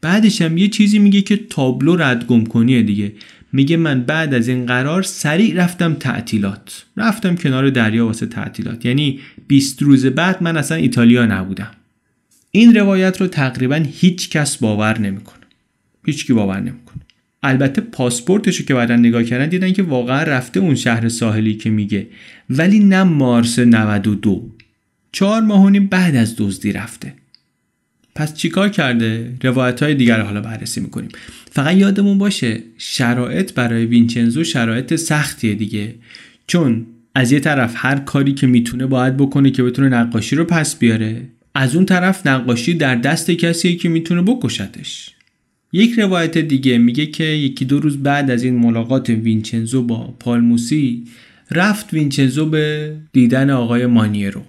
بعدش هم یه چیزی میگه که تابلو ردگم کنیه دیگه. میگه من بعد از این قرار سریع رفتم تعطیلات. رفتم کنار دریا واسه تعطیلات. یعنی 20 روز بعد من اصلا ایتالیا نبودم. این روایت رو تقریبا هیچ کس باور نمی‌کنه. هیچ کی باور نمی‌کنه. البته پاسپورتشو که بعدا نگاه کردن دیدن که واقعا رفته اون شهر ساحلی که میگه. ولی نه مارس 92 چهار ماه و بعد از دزدی رفته. پس چیکار کرده؟ روایت های دیگر حالا بررسی می‌کنیم. فقط یادمون باشه شرایط برای وینچنزو شرایط سختیه دیگه. چون از یه طرف هر کاری که می‌تونه باید بکنه که بتونه نقاشی رو پس بیاره از اون طرف نقاشی در دست کسیه که می‌تونه بکشتش. یک روایت دیگه میگه که یکی دو روز بعد از این ملاقات وینچنزو با پالموسی رفت وینچنزو به دیدن آقای مانیرو.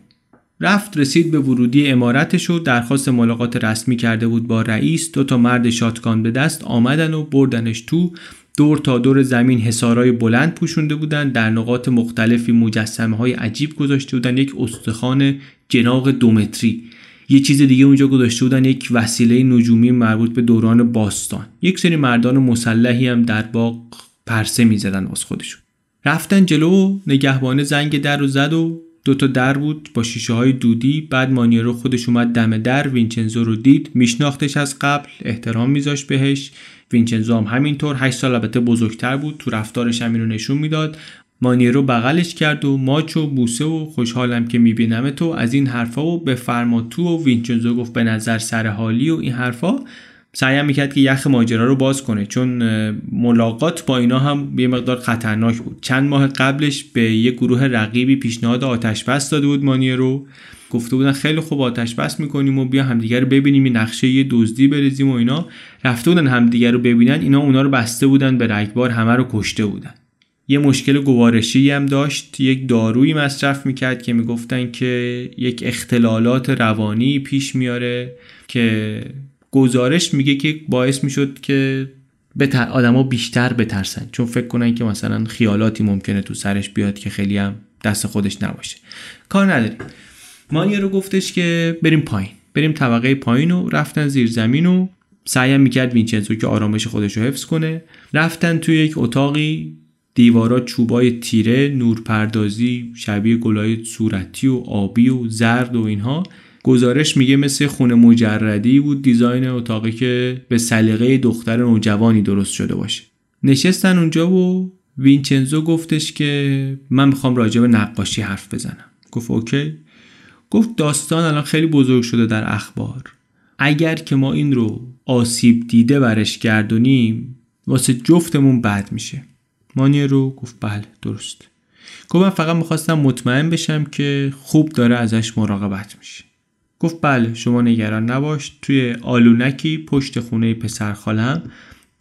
رفت رسید به ورودی امارتش و درخواست ملاقات رسمی کرده بود با رئیس. دو تا مرد شاتگان به دست آمدن و بردنش تو دور تا دور زمین حسارای بلند پوشونده بودن. در نقاط مختلفی مجسمه های عجیب گذاشته بودن. یک استخوان جناق دومتری یه چیز دیگه اونجا گذاشته بودن یک وسیله نجومی مربوط به دوران باستان. یک سری مردان مسلحی هم در باغ پرسه می‌زدن واسه خودشون. رفتن جلو نگهبانه زنگ در و زد و دوتا در بود با شیشه های دودی. بعد مانیرو خودش اومد دم در. وینچنزو رو دید. میشناختش از قبل احترام میذاشت بهش. وینچنزو هم همینطور. 8 سال البته بزرگتر بود. تو رفتارش همین رو نشون می‌داد. مانیرو بغلش کرد و ماچ و بوسه و خوشحالم که می‌بینم تو از این حرفا و به فرما تو و وینچنزو گفت به نظر سر حالی و این حرفا سعیم می‌کرد که یخ ماجرا رو باز کنه. چون ملاقات با اینا هم یه مقدار خطرناک بود. چند ماه قبلش به یه گروه رقیبی پیشنهاد آتش بس داده بود مانیه رو گفته بودن خیلی خوب آتش بس می‌کنیم و بیا همدیگه رو ببینیم این نقشه یه دزدی بریزیم و اینا. رفته بودن همدیگه رو ببینن اینا اونا رو بسته بودن به رگبار همه رو کشته بودن. یه مشکل گوارشی هم داشت. یک دارویی مصرف می‌کرد که می‌گفتن که یک اختلالات روانی پیش میاره که گزارش میگه که باعث می‌شد که بتر آدما بیشتر بترسن. چون فکر کنن که مثلا خیالاتی ممکنه تو سرش بیاد که خیلی هم دست خودش نباشه. کار نداریم. مانیا رو گفتش که بریم پایین. بریم طبقه پایین و رفتن زیر زمین و سعیم می‌کرد وینچنزو که آرامش خودش رو حفظ کنه. رفتن توی یک اتاقی دیوارا چوبای تیره نورپردازی شبیه گلای صورتی و آبی و زرد و اینها. گزارش میگه مثل خونه مجردی بود دیزاین اتاقی که به سلیقه دختر نوجوانی درست شده باشه. نشستن اونجا و وینچنزو گفتش که من می‌خوام راجع به نقاشی حرف بزنم. گفت اوکی. گفت داستان الان خیلی بزرگ شده در اخبار. اگر که ما این رو آسیب دیده برش گردونیم واسه جفتمون بد میشه. مانیه رو گفت بله درست. گفت من فقط می‌خواستم مطمئن بشم که خوب داره ازش مراقبت میشه. گفت بله شما نگران نباش توی آلونکی پشت خونه پسر خالم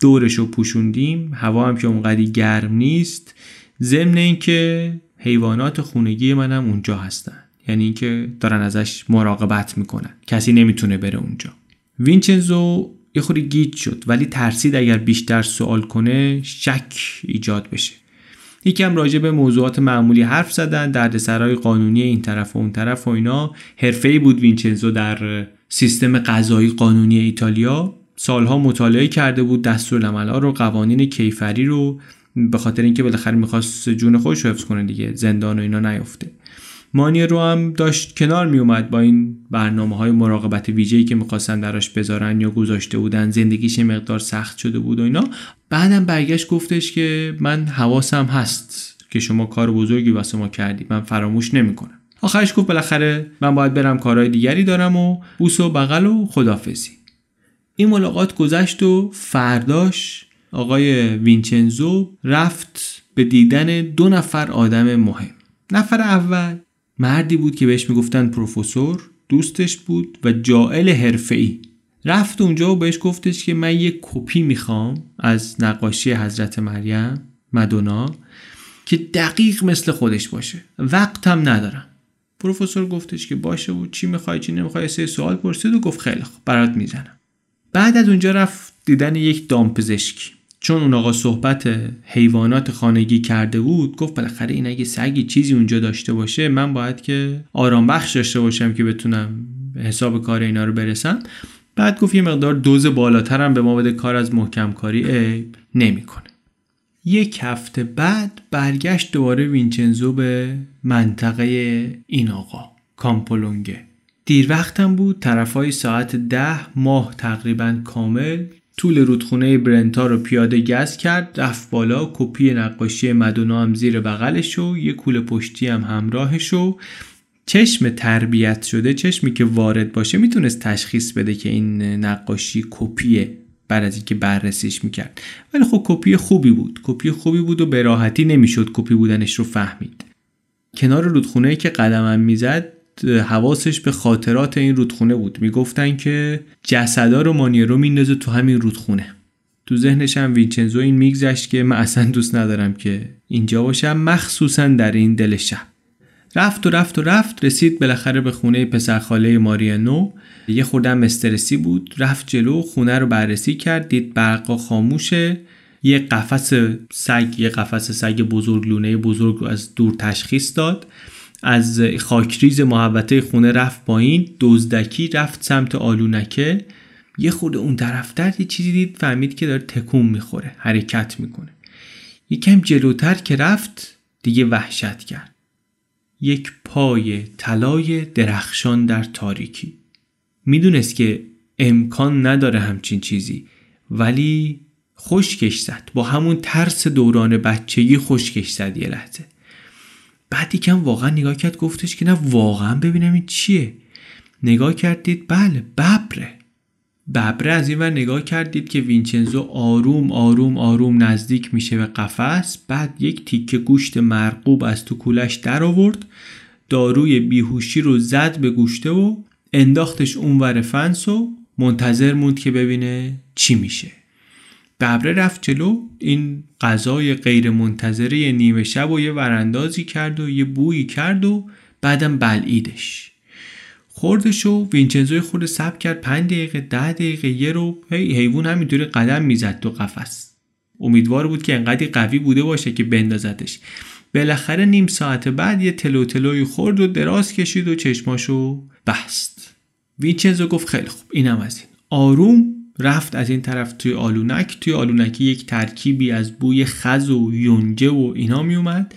دورشو پوشوندیم هوا هم که اونقدی گرم نیست. ضمن اینکه حیوانات خونگی منم اونجا هستن. یعنی اینکه دارن ازش مراقبت می‌کنن. کسی نمی‌تونه بره اونجا. وینچنزو یه خوری گیج شد. ولی ترسید اگر بیشتر سوال کنه شک ایجاد بشه. یکم راجع به موضوعات معمولی حرف زدن دردسرای قانونی این طرف و اون طرف و اینا. حرفه‌ای بود وینچنزو در سیستم قضایی قانونی ایتالیا. سالها مطالعه کرده بود دستورالعمل‌ها رو قوانین کیفری رو. به خاطر اینکه بالاخره می‌خواست جون خودش رو حفظ کنه دیگه. زندان و اینا نیفته مانی رو هم داشت کنار می اومد با این برنامه های مراقبت ویژه‌ای که می‌خواستن دراش بذارن یا گذاشته بودن زندگیش مقدار سخت شده بود و اینا. بعدم برگشت گفتش که من حواسم هست که شما کار بزرگی واسه ما کردی من فراموش نمی‌کنم. آخرش گفت بالاخره من باید برم کارهای دیگری دارم و بوس و بغل و خدافزی این ملاقات گذشت و فرداش آقای وینچنزو رفت به دیدن دو نفر آدم مهم. نفر اول مردی بود که بهش می‌گفتن پروفسور دوستش بود و جائل حرفه‌ای. رفت اونجا و بهش گفتش که من یه کپی می‌خوام از نقاشی حضرت مریم مدونا که دقیق مثل خودش باشه. وقتم ندارم. پروفسور گفتش که باشه و چی می‌خوای چی نمی‌خوای سه سوال پرسید و گفت خیلی خوب برات می‌زنم. بعد از اونجا رفت دیدن یک دامپزشکی. چون اون آقا صحبت حیوانات خانگی کرده بود گفت بالاخره این اگه سگی چیزی اونجا داشته باشه من باید که آرام بخش داشته باشم که بتونم حساب کار اینا رو برسم. بعد گفت یه مقدار دوز بالاترم به ما بده کار از محکم کاری عیب نمی‌کنه. یک هفته بعد برگشت دوباره وینچنزو به منطقه این آقا کامپولونگه. دیر وقتم بود طرفای ساعت ده ماه تقریبا کامل طول رودخونه برنتا رو پیاده گز کرد رفت بالا کپی نقاشی مدونا هم زیر بغلش و یه کوله پشتی هم همراهش و چشم تربیت شده چشمی که وارد باشه می‌تونست تشخیص بده که این نقاشی کپیه بعد از اینکه بررسیش می‌کرد. ولی خب کپی خوبی بود. کپی خوبی بود و به راحتی نمی‌شد کپی بودنش رو فهمید. کنار رودخونه که قدمم می‌زد حواسش به خاطرات این رودخونه بود. می‌گفتن که جسدا رو مانیرو میندازه تو همین رودخونه. تو ذهنش هم وینچنزو این میگذشت که من اصلا دوست ندارم که اینجا باشم مخصوصا در این دل شب. رفت و رفت و رفت رسید بالاخره به خونه پسرخاله ماریانو. یه خوردم استرسی بود رفت جلو خونه رو بررسی کرد دید برقا خاموشه. یه قفس سگ یه قفس سگ بزرگ لونه بزرگ رو از دور تشخیص داد. از خاکریز محوطه خونه رفت پایین دزدکی رفت سمت آلونکه. یه خورده اون طرفتر یه چیزی دید فهمید که داره تکون می‌خوره حرکت می‌کنه. یکم جلوتر که رفت دیگه وحشت کرد. یک پای طلای درخشان در تاریکی. می‌دونست که امکان نداره همچین چیزی ولی خوشکش زد. با همون ترس دوران بچگی خوشکش زد یه لحظه. بعد یکم واقعا نگاه کرد گفتش که نه واقعا ببینم این چیه. نگاه کردید بله ببره. ببره از این ور نگاه کردید که وینچنزو آروم آروم آروم نزدیک میشه به قفس. بعد یک تیکه گوشت مرقوب از تو کولش در آورد. داروی بیهوشی رو زد به گوشته و انداختش اونور فنس و منتظر موند که ببینه چی میشه. ببره رفت جلو. این غذای غیر منتظره نیمه شب و یه وراندازی کرد و یه بویی کرد و بعدم بلعیدش. خوردش و وینچنزوی خود سب کرد. پنج دقیقه ده دقیقه یه رو. هی حیوان همینطوری قدم می‌زد تو قفس. امیدوار بود که انقدر قوی بوده باشه که بندازدش بالاخره نیم ساعت بعد یه تلو تلوی خورد و دراز کشید و چشماشو بست. وینچنزو گفت خیلی خوب اینم از این. آروم رفت از این طرف توی آلونک. توی آلونکی یک ترکیبی از بوی خز و یونجه و اینا می اومد.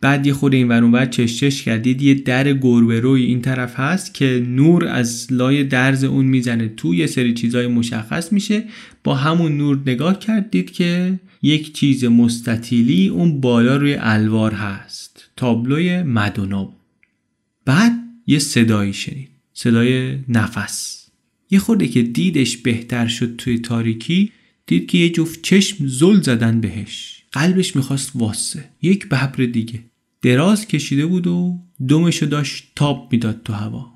بعد یه خود این ورون چشچش کردید. یه در گربه روی این طرف هست که نور از لای درز اون می‌زنه. تو یه سری چیزای مشخص میشه. با همون نور نگاه کردید که یک چیز مستطیلی اون بالا روی الوار هست. تابلوی مدونا بعد یه صدایی شنید. صدای نفس. یه خورده که دیدش بهتر شد توی تاریکی دید که یه جفت چشم زل زدن بهش. قلبش می‌خواست واسه. یک ببر دیگه. دراز کشیده بود و دمشو داشت تاب می‌داد تو هوا.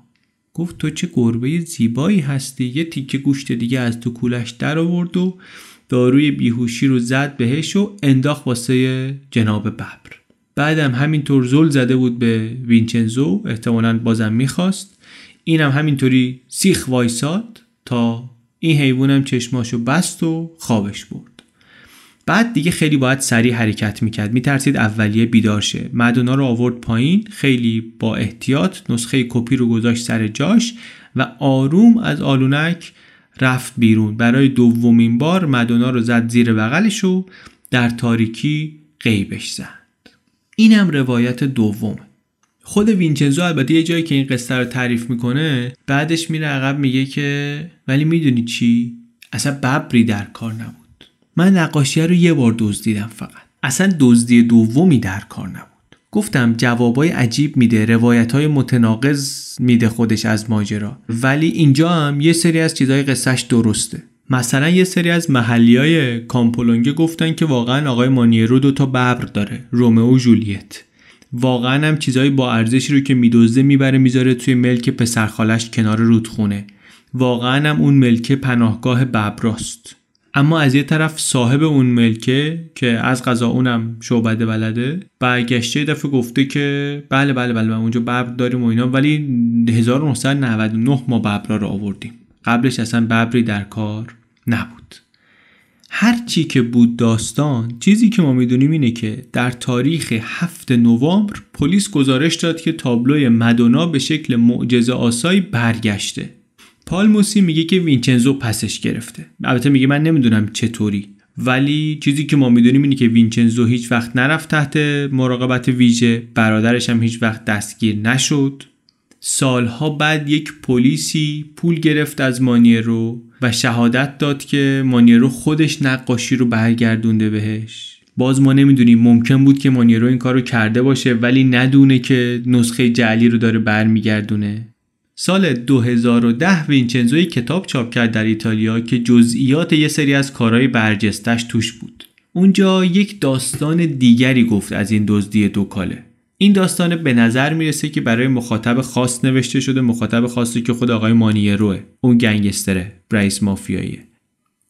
گفت تو چه گربه زیبایی هستی؟ یه تیکه گوشت دیگه از تو کولش در آورد و داروی بیهوشی رو زد بهش و انداخت واسه جناب ببر. بعدم همینطور زل زده بود به وینچنزو. احتمالا بازم می‌خواست. اینم همینطوری سیخ وایساد تا این حیوانم چشماشو بست و خوابش برد. بعد دیگه خیلی باید سریع حرکت می‌کرد. میترسید اولیه بیدار شه. مدونا رو آورد پایین خیلی با احتیاط نسخه کپی رو گذاشت سر جاش و آروم از آلونک رفت بیرون. برای دومین بار مدونا رو زد زیر بغلش و در تاریکی غیبش زد. اینم روایت دوم خود وینچنزو البته یه جایی که این قصه رو تعریف می‌کنه بعدش میره عقب میگه که ولی می‌دونی چی؟ اصلا ببری در کار نبود. من نقاشی رو یه بار دزدیدم فقط. اصلا دزدی دومی در کار نبود. گفتم جوابای عجیب میده روایت های متناقض میده خودش از ماجرا. ولی اینجا هم یه سری از چیزهای قصهش درسته. مثلا یه سری از محلی های کامپولونگه گفتن که واقعا آقای مانیرو دو تا ببر داره رومئو و جولیت. واقعا هم چیزهای با ارزشی رو که میدزده می‌بره می‌ذاره توی ملک پسرخالش کنار رودخونه. واقعا هم اون ملک پناهگاه ببراست اما از یه طرف صاحب اون ملکه که از غذا اونم شعبده بلده برگشته دفعه گفته که بله بله بله اونجا ببر داریم و اینا ولی 1999 ما ببرا رو آوردیم. قبلش اصلا ببری در کار نبود. هر چی که بود داستان چیزی که ما می‌دونیم اینه که در تاریخ 7 نوامبر پلیس گزارش داد که تابلوی مدونا به شکل معجزه آسایی برگشته. پالموسی میگه که وینچنزو پسش گرفته. البته میگه من نمی‌دونم چطوری. ولی چیزی که ما می‌دونیم اینه که وینچنزو هیچ وقت نرفت تحت مراقبت ویژه برادرش هم هیچ وقت دستگیر نشد. سالها بعد یک پلیسی پول گرفت از مانیرو و شهادت داد که مانیرو خودش نقاشی رو برگردونده بهش. باز ما نمی‌دونیم ممکن بود که مانیرو این کار رو کرده باشه ولی ندونه که نسخه جعلی رو داره برمیگردونه. سال 2010 وینچنزو یک کتاب چاپ کرد در ایتالیا که جزئیات یه سری از کارهای برجستش توش بود. اونجا یک داستان دیگری گفت از این دزدی دوکاله این داستان به نظر می‌رسه که برای مخاطب خاص نوشته شده مخاطب خاصی که خود آقای مانیروه اون گنگستره رئیس مافیاییه.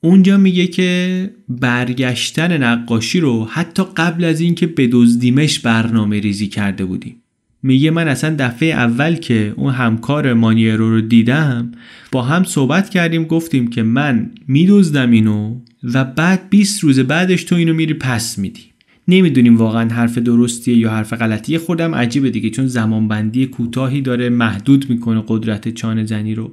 اونجا میگه که برگشتن نقاشی رو حتی قبل از اینکه بدزدیمش برنامه ریزی کرده بودیم. میگه من اصلا دفعه اول که اون همکار مانیرو رو دیدم با هم صحبت کردیم گفتیم که من میدزدم اینو و بعد 20 روز بعدش تو اینو میری پس میدی. نمی‌دونیم واقعا حرف درستیه یا حرف غلطیه. خودم عجیبه دیگه چون زمانبندی کوتاهی داره محدود می‌کنه قدرت چانه زنی رو.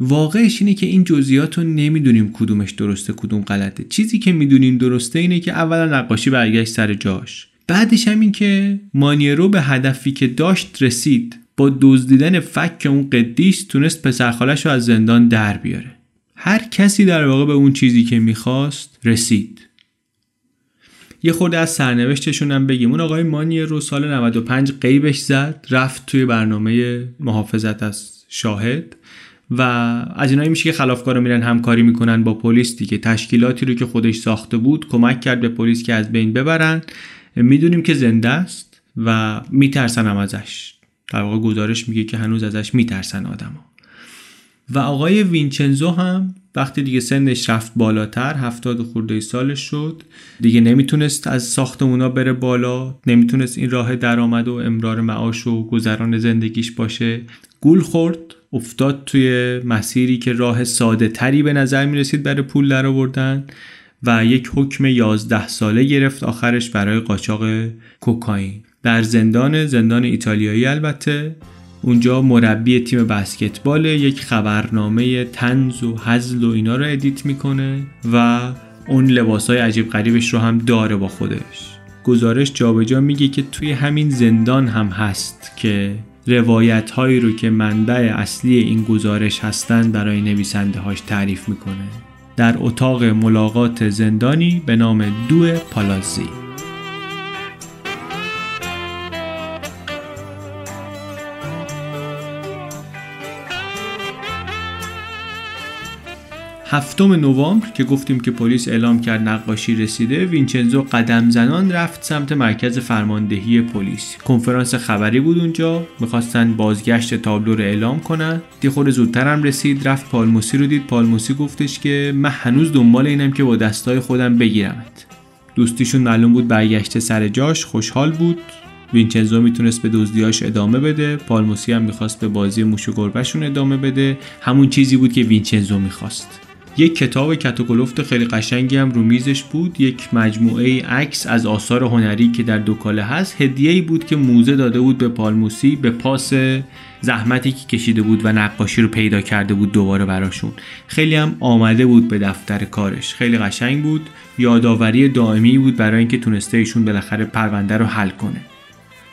واقعش اینه که این جزئیات رو نمی‌دونیم کدومش درسته کدوم غلطه. چیزی که می‌دونیم درسته اینه که اولا نقاشی برگشت سر جاش. بعدش هم این که مانیرو به هدفی که داشت رسید. با دزدیدن فک اون قدیس تونست پسرخالش رو از زندان در بیاره. هر کسی در واقع به اون چیزی که می‌خواست رسید. یه خورده از سرنوشتشون هم بگیم. اون آقای مانی رو سال 95 قیبش زد رفت توی برنامه محافظت از شاهد و از اینایی میشه که خلافکارا میرن همکاری می‌کنن با پلیس دیگه تشکیلاتی رو که خودش ساخته بود کمک کرد به پلیس که از بین ببرن. می‌دونیم که زنده است و میترسن هم ازش. در واقع گزارش میگه که هنوز ازش میترسن آدما. و آقای وینچنزو هم وقتی دیگه سنش رفت بالاتر هفتاد خورده سالش شد دیگه نمی‌تونست از ساختمونا بره بالا نمی‌تونست این راه درآمد و امرار معاش و گذران زندگیش باشه. گول خورد افتاد توی مسیری که راه ساده تری به نظر می‌رسید برای پول در آوردن و یک حکم 11 ساله گرفت آخرش برای قاچاق کوکائین. در زندان زندان ایتالیایی البته. اونجا مربی تیم بسکتبال یک خبرنامه تنز و هزل و اینا رو ادیت می‌کنه و اون لباس های عجیب غریبش رو هم داره با خودش. گزارش جابجا میگه که توی همین زندان هم هست که روایت هایی رو که منبع اصلی این گزارش هستند برای نویسنده هاش تعریف می‌کنه. در اتاق ملاقات زندانی به نام دو پالازی. هفتم نوامبر که گفتیم که پلیس اعلام کرد نقاشی رسیده وینچنزو قدم زنان رفت سمت مرکز فرماندهی پلیس. کنفرانس خبری بود اونجا. می‌خواستن بازگشت تابلو رو اعلام کنن. دی خود زودتر هم رسید رفت پالموسی رو دید. پالموسی گفتش که من هنوز دنبال اینم که با دستای خودم بگیرمت. دوستیشون معلوم بود برگشته سر جاش خوشحال بود. وینچنزو می‌تونست به دزدیاش ادامه بده. پالموسی هم می‌خواست به بازی موش و گربهشون ادامه بده. همون چیزی بود که وینچنزو می‌خواست. یک کتاب کتوکلفت خیلی قشنگی هم رو میزش بود. یک مجموعه عکس از آثار هنری که در دوکاله هست. هدیه ای بود که موزه داده بود به پالموسی به پاس زحمتی که کشیده بود و نقاشی رو پیدا کرده بود دوباره براشون. خیلی هم آمده بود به دفتر کارش. خیلی قشنگ بود. یادآوری دائمی بود برای اینکه تونسته ایشون بالاخره پرونده رو حل کنه.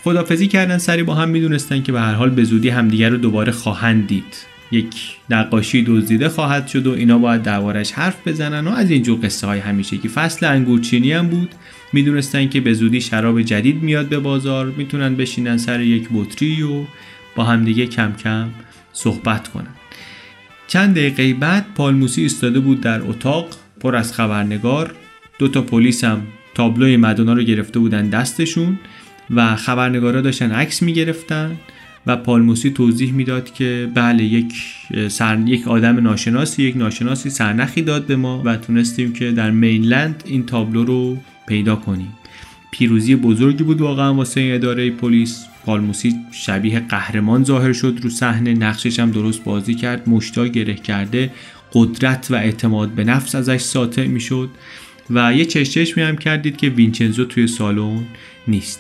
خدافزی کردن سری با هم. می‌دونستن که به هر حال به زودی همدیگر رو دوباره خواهند دید. یک نقاشی دزدیده خواهد شد و اینا باید دربارش حرف بزنن و از اینجور قصه های همیشه که فصل انگورچینی هم بود می‌دونستن که به زودی شراب جدید میاد به بازار می‌تونن بشینن سر یک بطری و با همدیگه کم کم صحبت کنن. چند دقیقه بعد پالموسی ایستاده بود در اتاق پر از خبرنگار دو تا پلیس هم تابلوی مدونا رو گرفته بودن دستشون و خبرنگارا داشتن عکس می‌گرفتن. و پالموسی توضیح می‌داد که بله یک سر... یک آدم ناشناسی یک ناشناسی سرنخی داد به ما و تونستیم که در مینلند این تابلو رو پیدا کنیم. پیروزی بزرگی بود واقعا واسه این اداره پلیس. پالموسی شبیه قهرمان ظاهر شد رو صحنه نقشش هم درست بازی کرد مشتا گره کرده قدرت و اعتماد به نفس ازش ساطع می‌شد و یه چشچش می هم کردید که وینچنزو توی سالن نیست.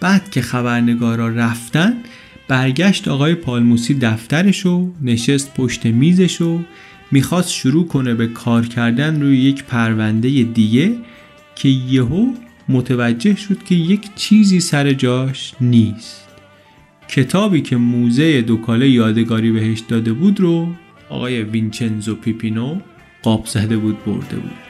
بعد که خبرنگارا رفتن برگشت آقای پالموسی دفترش و نشست پشت میزش و می‌خواست شروع کنه به کار کردن روی یک پرونده دیگه که یهو متوجه شد که یک چیزی سر جاش نیست. کتابی که موزه دوکاله یادگاری بهش داده بود رو آقای وینچنزو پیپینو قاب زده بود برده بود.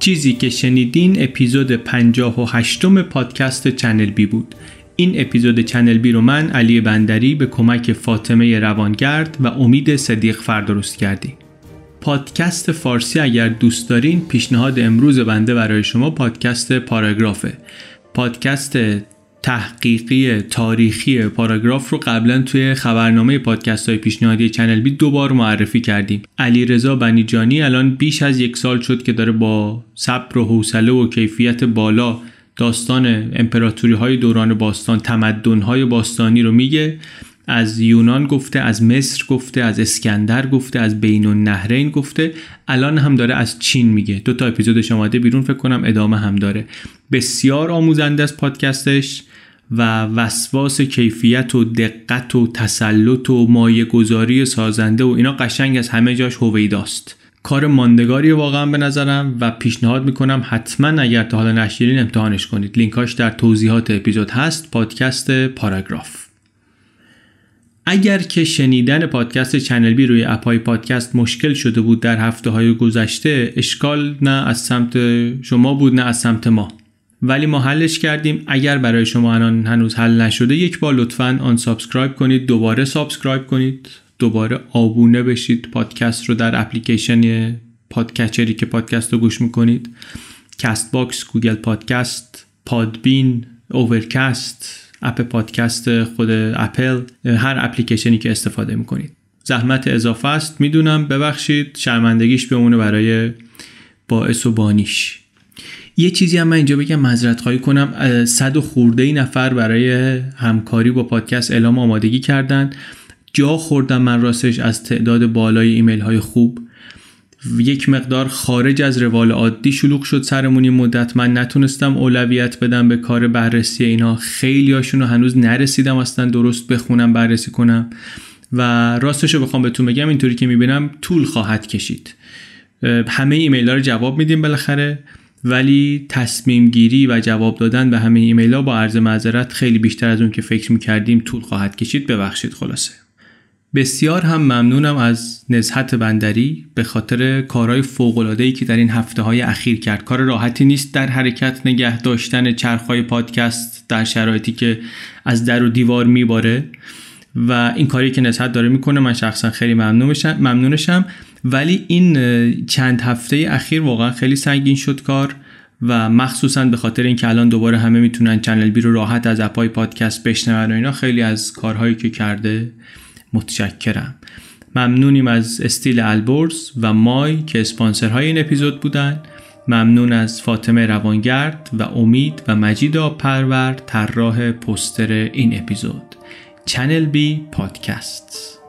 چیزی که شنیدین اپیزود 58 پادکست چنل بی بود. این اپیزود چنل بی رو من علی بندری به کمک فاطمه روانگرد و امید صدیق فر درست کردیم. پادکست فارسی اگر دوست دارین پیشنهاد امروز بنده برای شما پادکست پاراگرافه. پادکست تحقیقی تاریخی پاراگراف رو قبلا توی خبرنامه پادکست های پیشنهادی چنل بی دوبار معرفی کردیم. علی رضا بنیجانی الان بیش از یک سال شد که داره با صبر و حوصله و کیفیت بالا داستان امپراتوری های دوران باستان تمدن های باستانی رو میگه. از یونان گفته از مصر گفته از اسکندر گفته از بین النهرین گفته. الان هم داره از چین میگه. دو تا اپیزودش آماده بیرون فکر کنم ادامه هم داره. بسیار آموزنده از پادکستش. و وسواس کیفیت و دقت و تسلط و مایه گذاری سازنده و اینا قشنگ از همه جاش هویداست. کار ماندگاری واقعا به نظرم و پیشنهاد می‌کنم حتما اگر تا حالا نشیرین امتحانش کنید. لینکاش در توضیحات اپیزود هست. پادکست پاراگراف. اگر که شنیدن پادکست چنل بی روی اپای پادکست مشکل شده بود در هفته های گذشته اشکال نه از سمت شما بود نه از سمت ما. ولی ما حلش کردیم. اگر برای شما الان هنوز حل نشده یک بار لطفا unsubscribe کنید. دوباره subscribe کنید. دوباره آبونه بشید. پادکست رو در اپلیکیشن podcatcher ی که پادکست رو گوش می‌کنید. Castbox Google Podcast Podbean Overcast اپ پادکست خود اپل هر اپلیکیشنی که استفاده می‌کنید. زحمت اضافه است. می‌دونم. ببخشید. شرمندگیش بمونه برای باعث و بانیش. یه چیزی هم من اینجا بگم مذرت خواهی کنم صد و خورده ای نفر برای همکاری با پادکست اعلام آمادگی کردن. جا خوردم من راستش از تعداد بالای ایمیل های خوب. یک مقدار خارج از روال عادی شلوغ شد سرمونی مدت. من نتونستم اولویت بدم به کار بررسی اینا. خیلی هاشون هنوز نرسیدم اصلا درست بخونم بررسی کنم. و راستش رو بخوام بهتون بگم اینطوری که می‌بینم طول خواهد کشید. همه ایمیل ها رو جواب میدیم بالاخره. ولی تصمیم گیری و جواب دادن به همه ایمیل ها با عرض معذرت خیلی بیشتر از اون که فکر می‌کردیم طول خواهد کشید ببخشید خلاصه. بسیار هم ممنونم از نزهت بندری به خاطر کارهای فوق‌العاده‌ای که در این هفته های اخیر کرد. کار راحتی نیست در حرکت نگه داشتن چرخهای پادکست در شرایطی که از در و دیوار میباره و این کاری که نزهت داره می‌کنه من شخصا خیلی ممنونشم. ولی این چند هفته اخیر واقعا خیلی سنگین شد کار و مخصوصا به خاطر اینکه الان دوباره همه می‌تونن چنل بی رو راحت از اپای پادکست بشنون و اینا خیلی از کارهایی که کرده متشکرم. ممنونیم از استیل البرز و مای که اسپانسرهای این اپیزود بودن. ممنون از فاطمه روانگرد و امید و مجید پرور طراح پستر این اپیزود. چنل بی پادکست.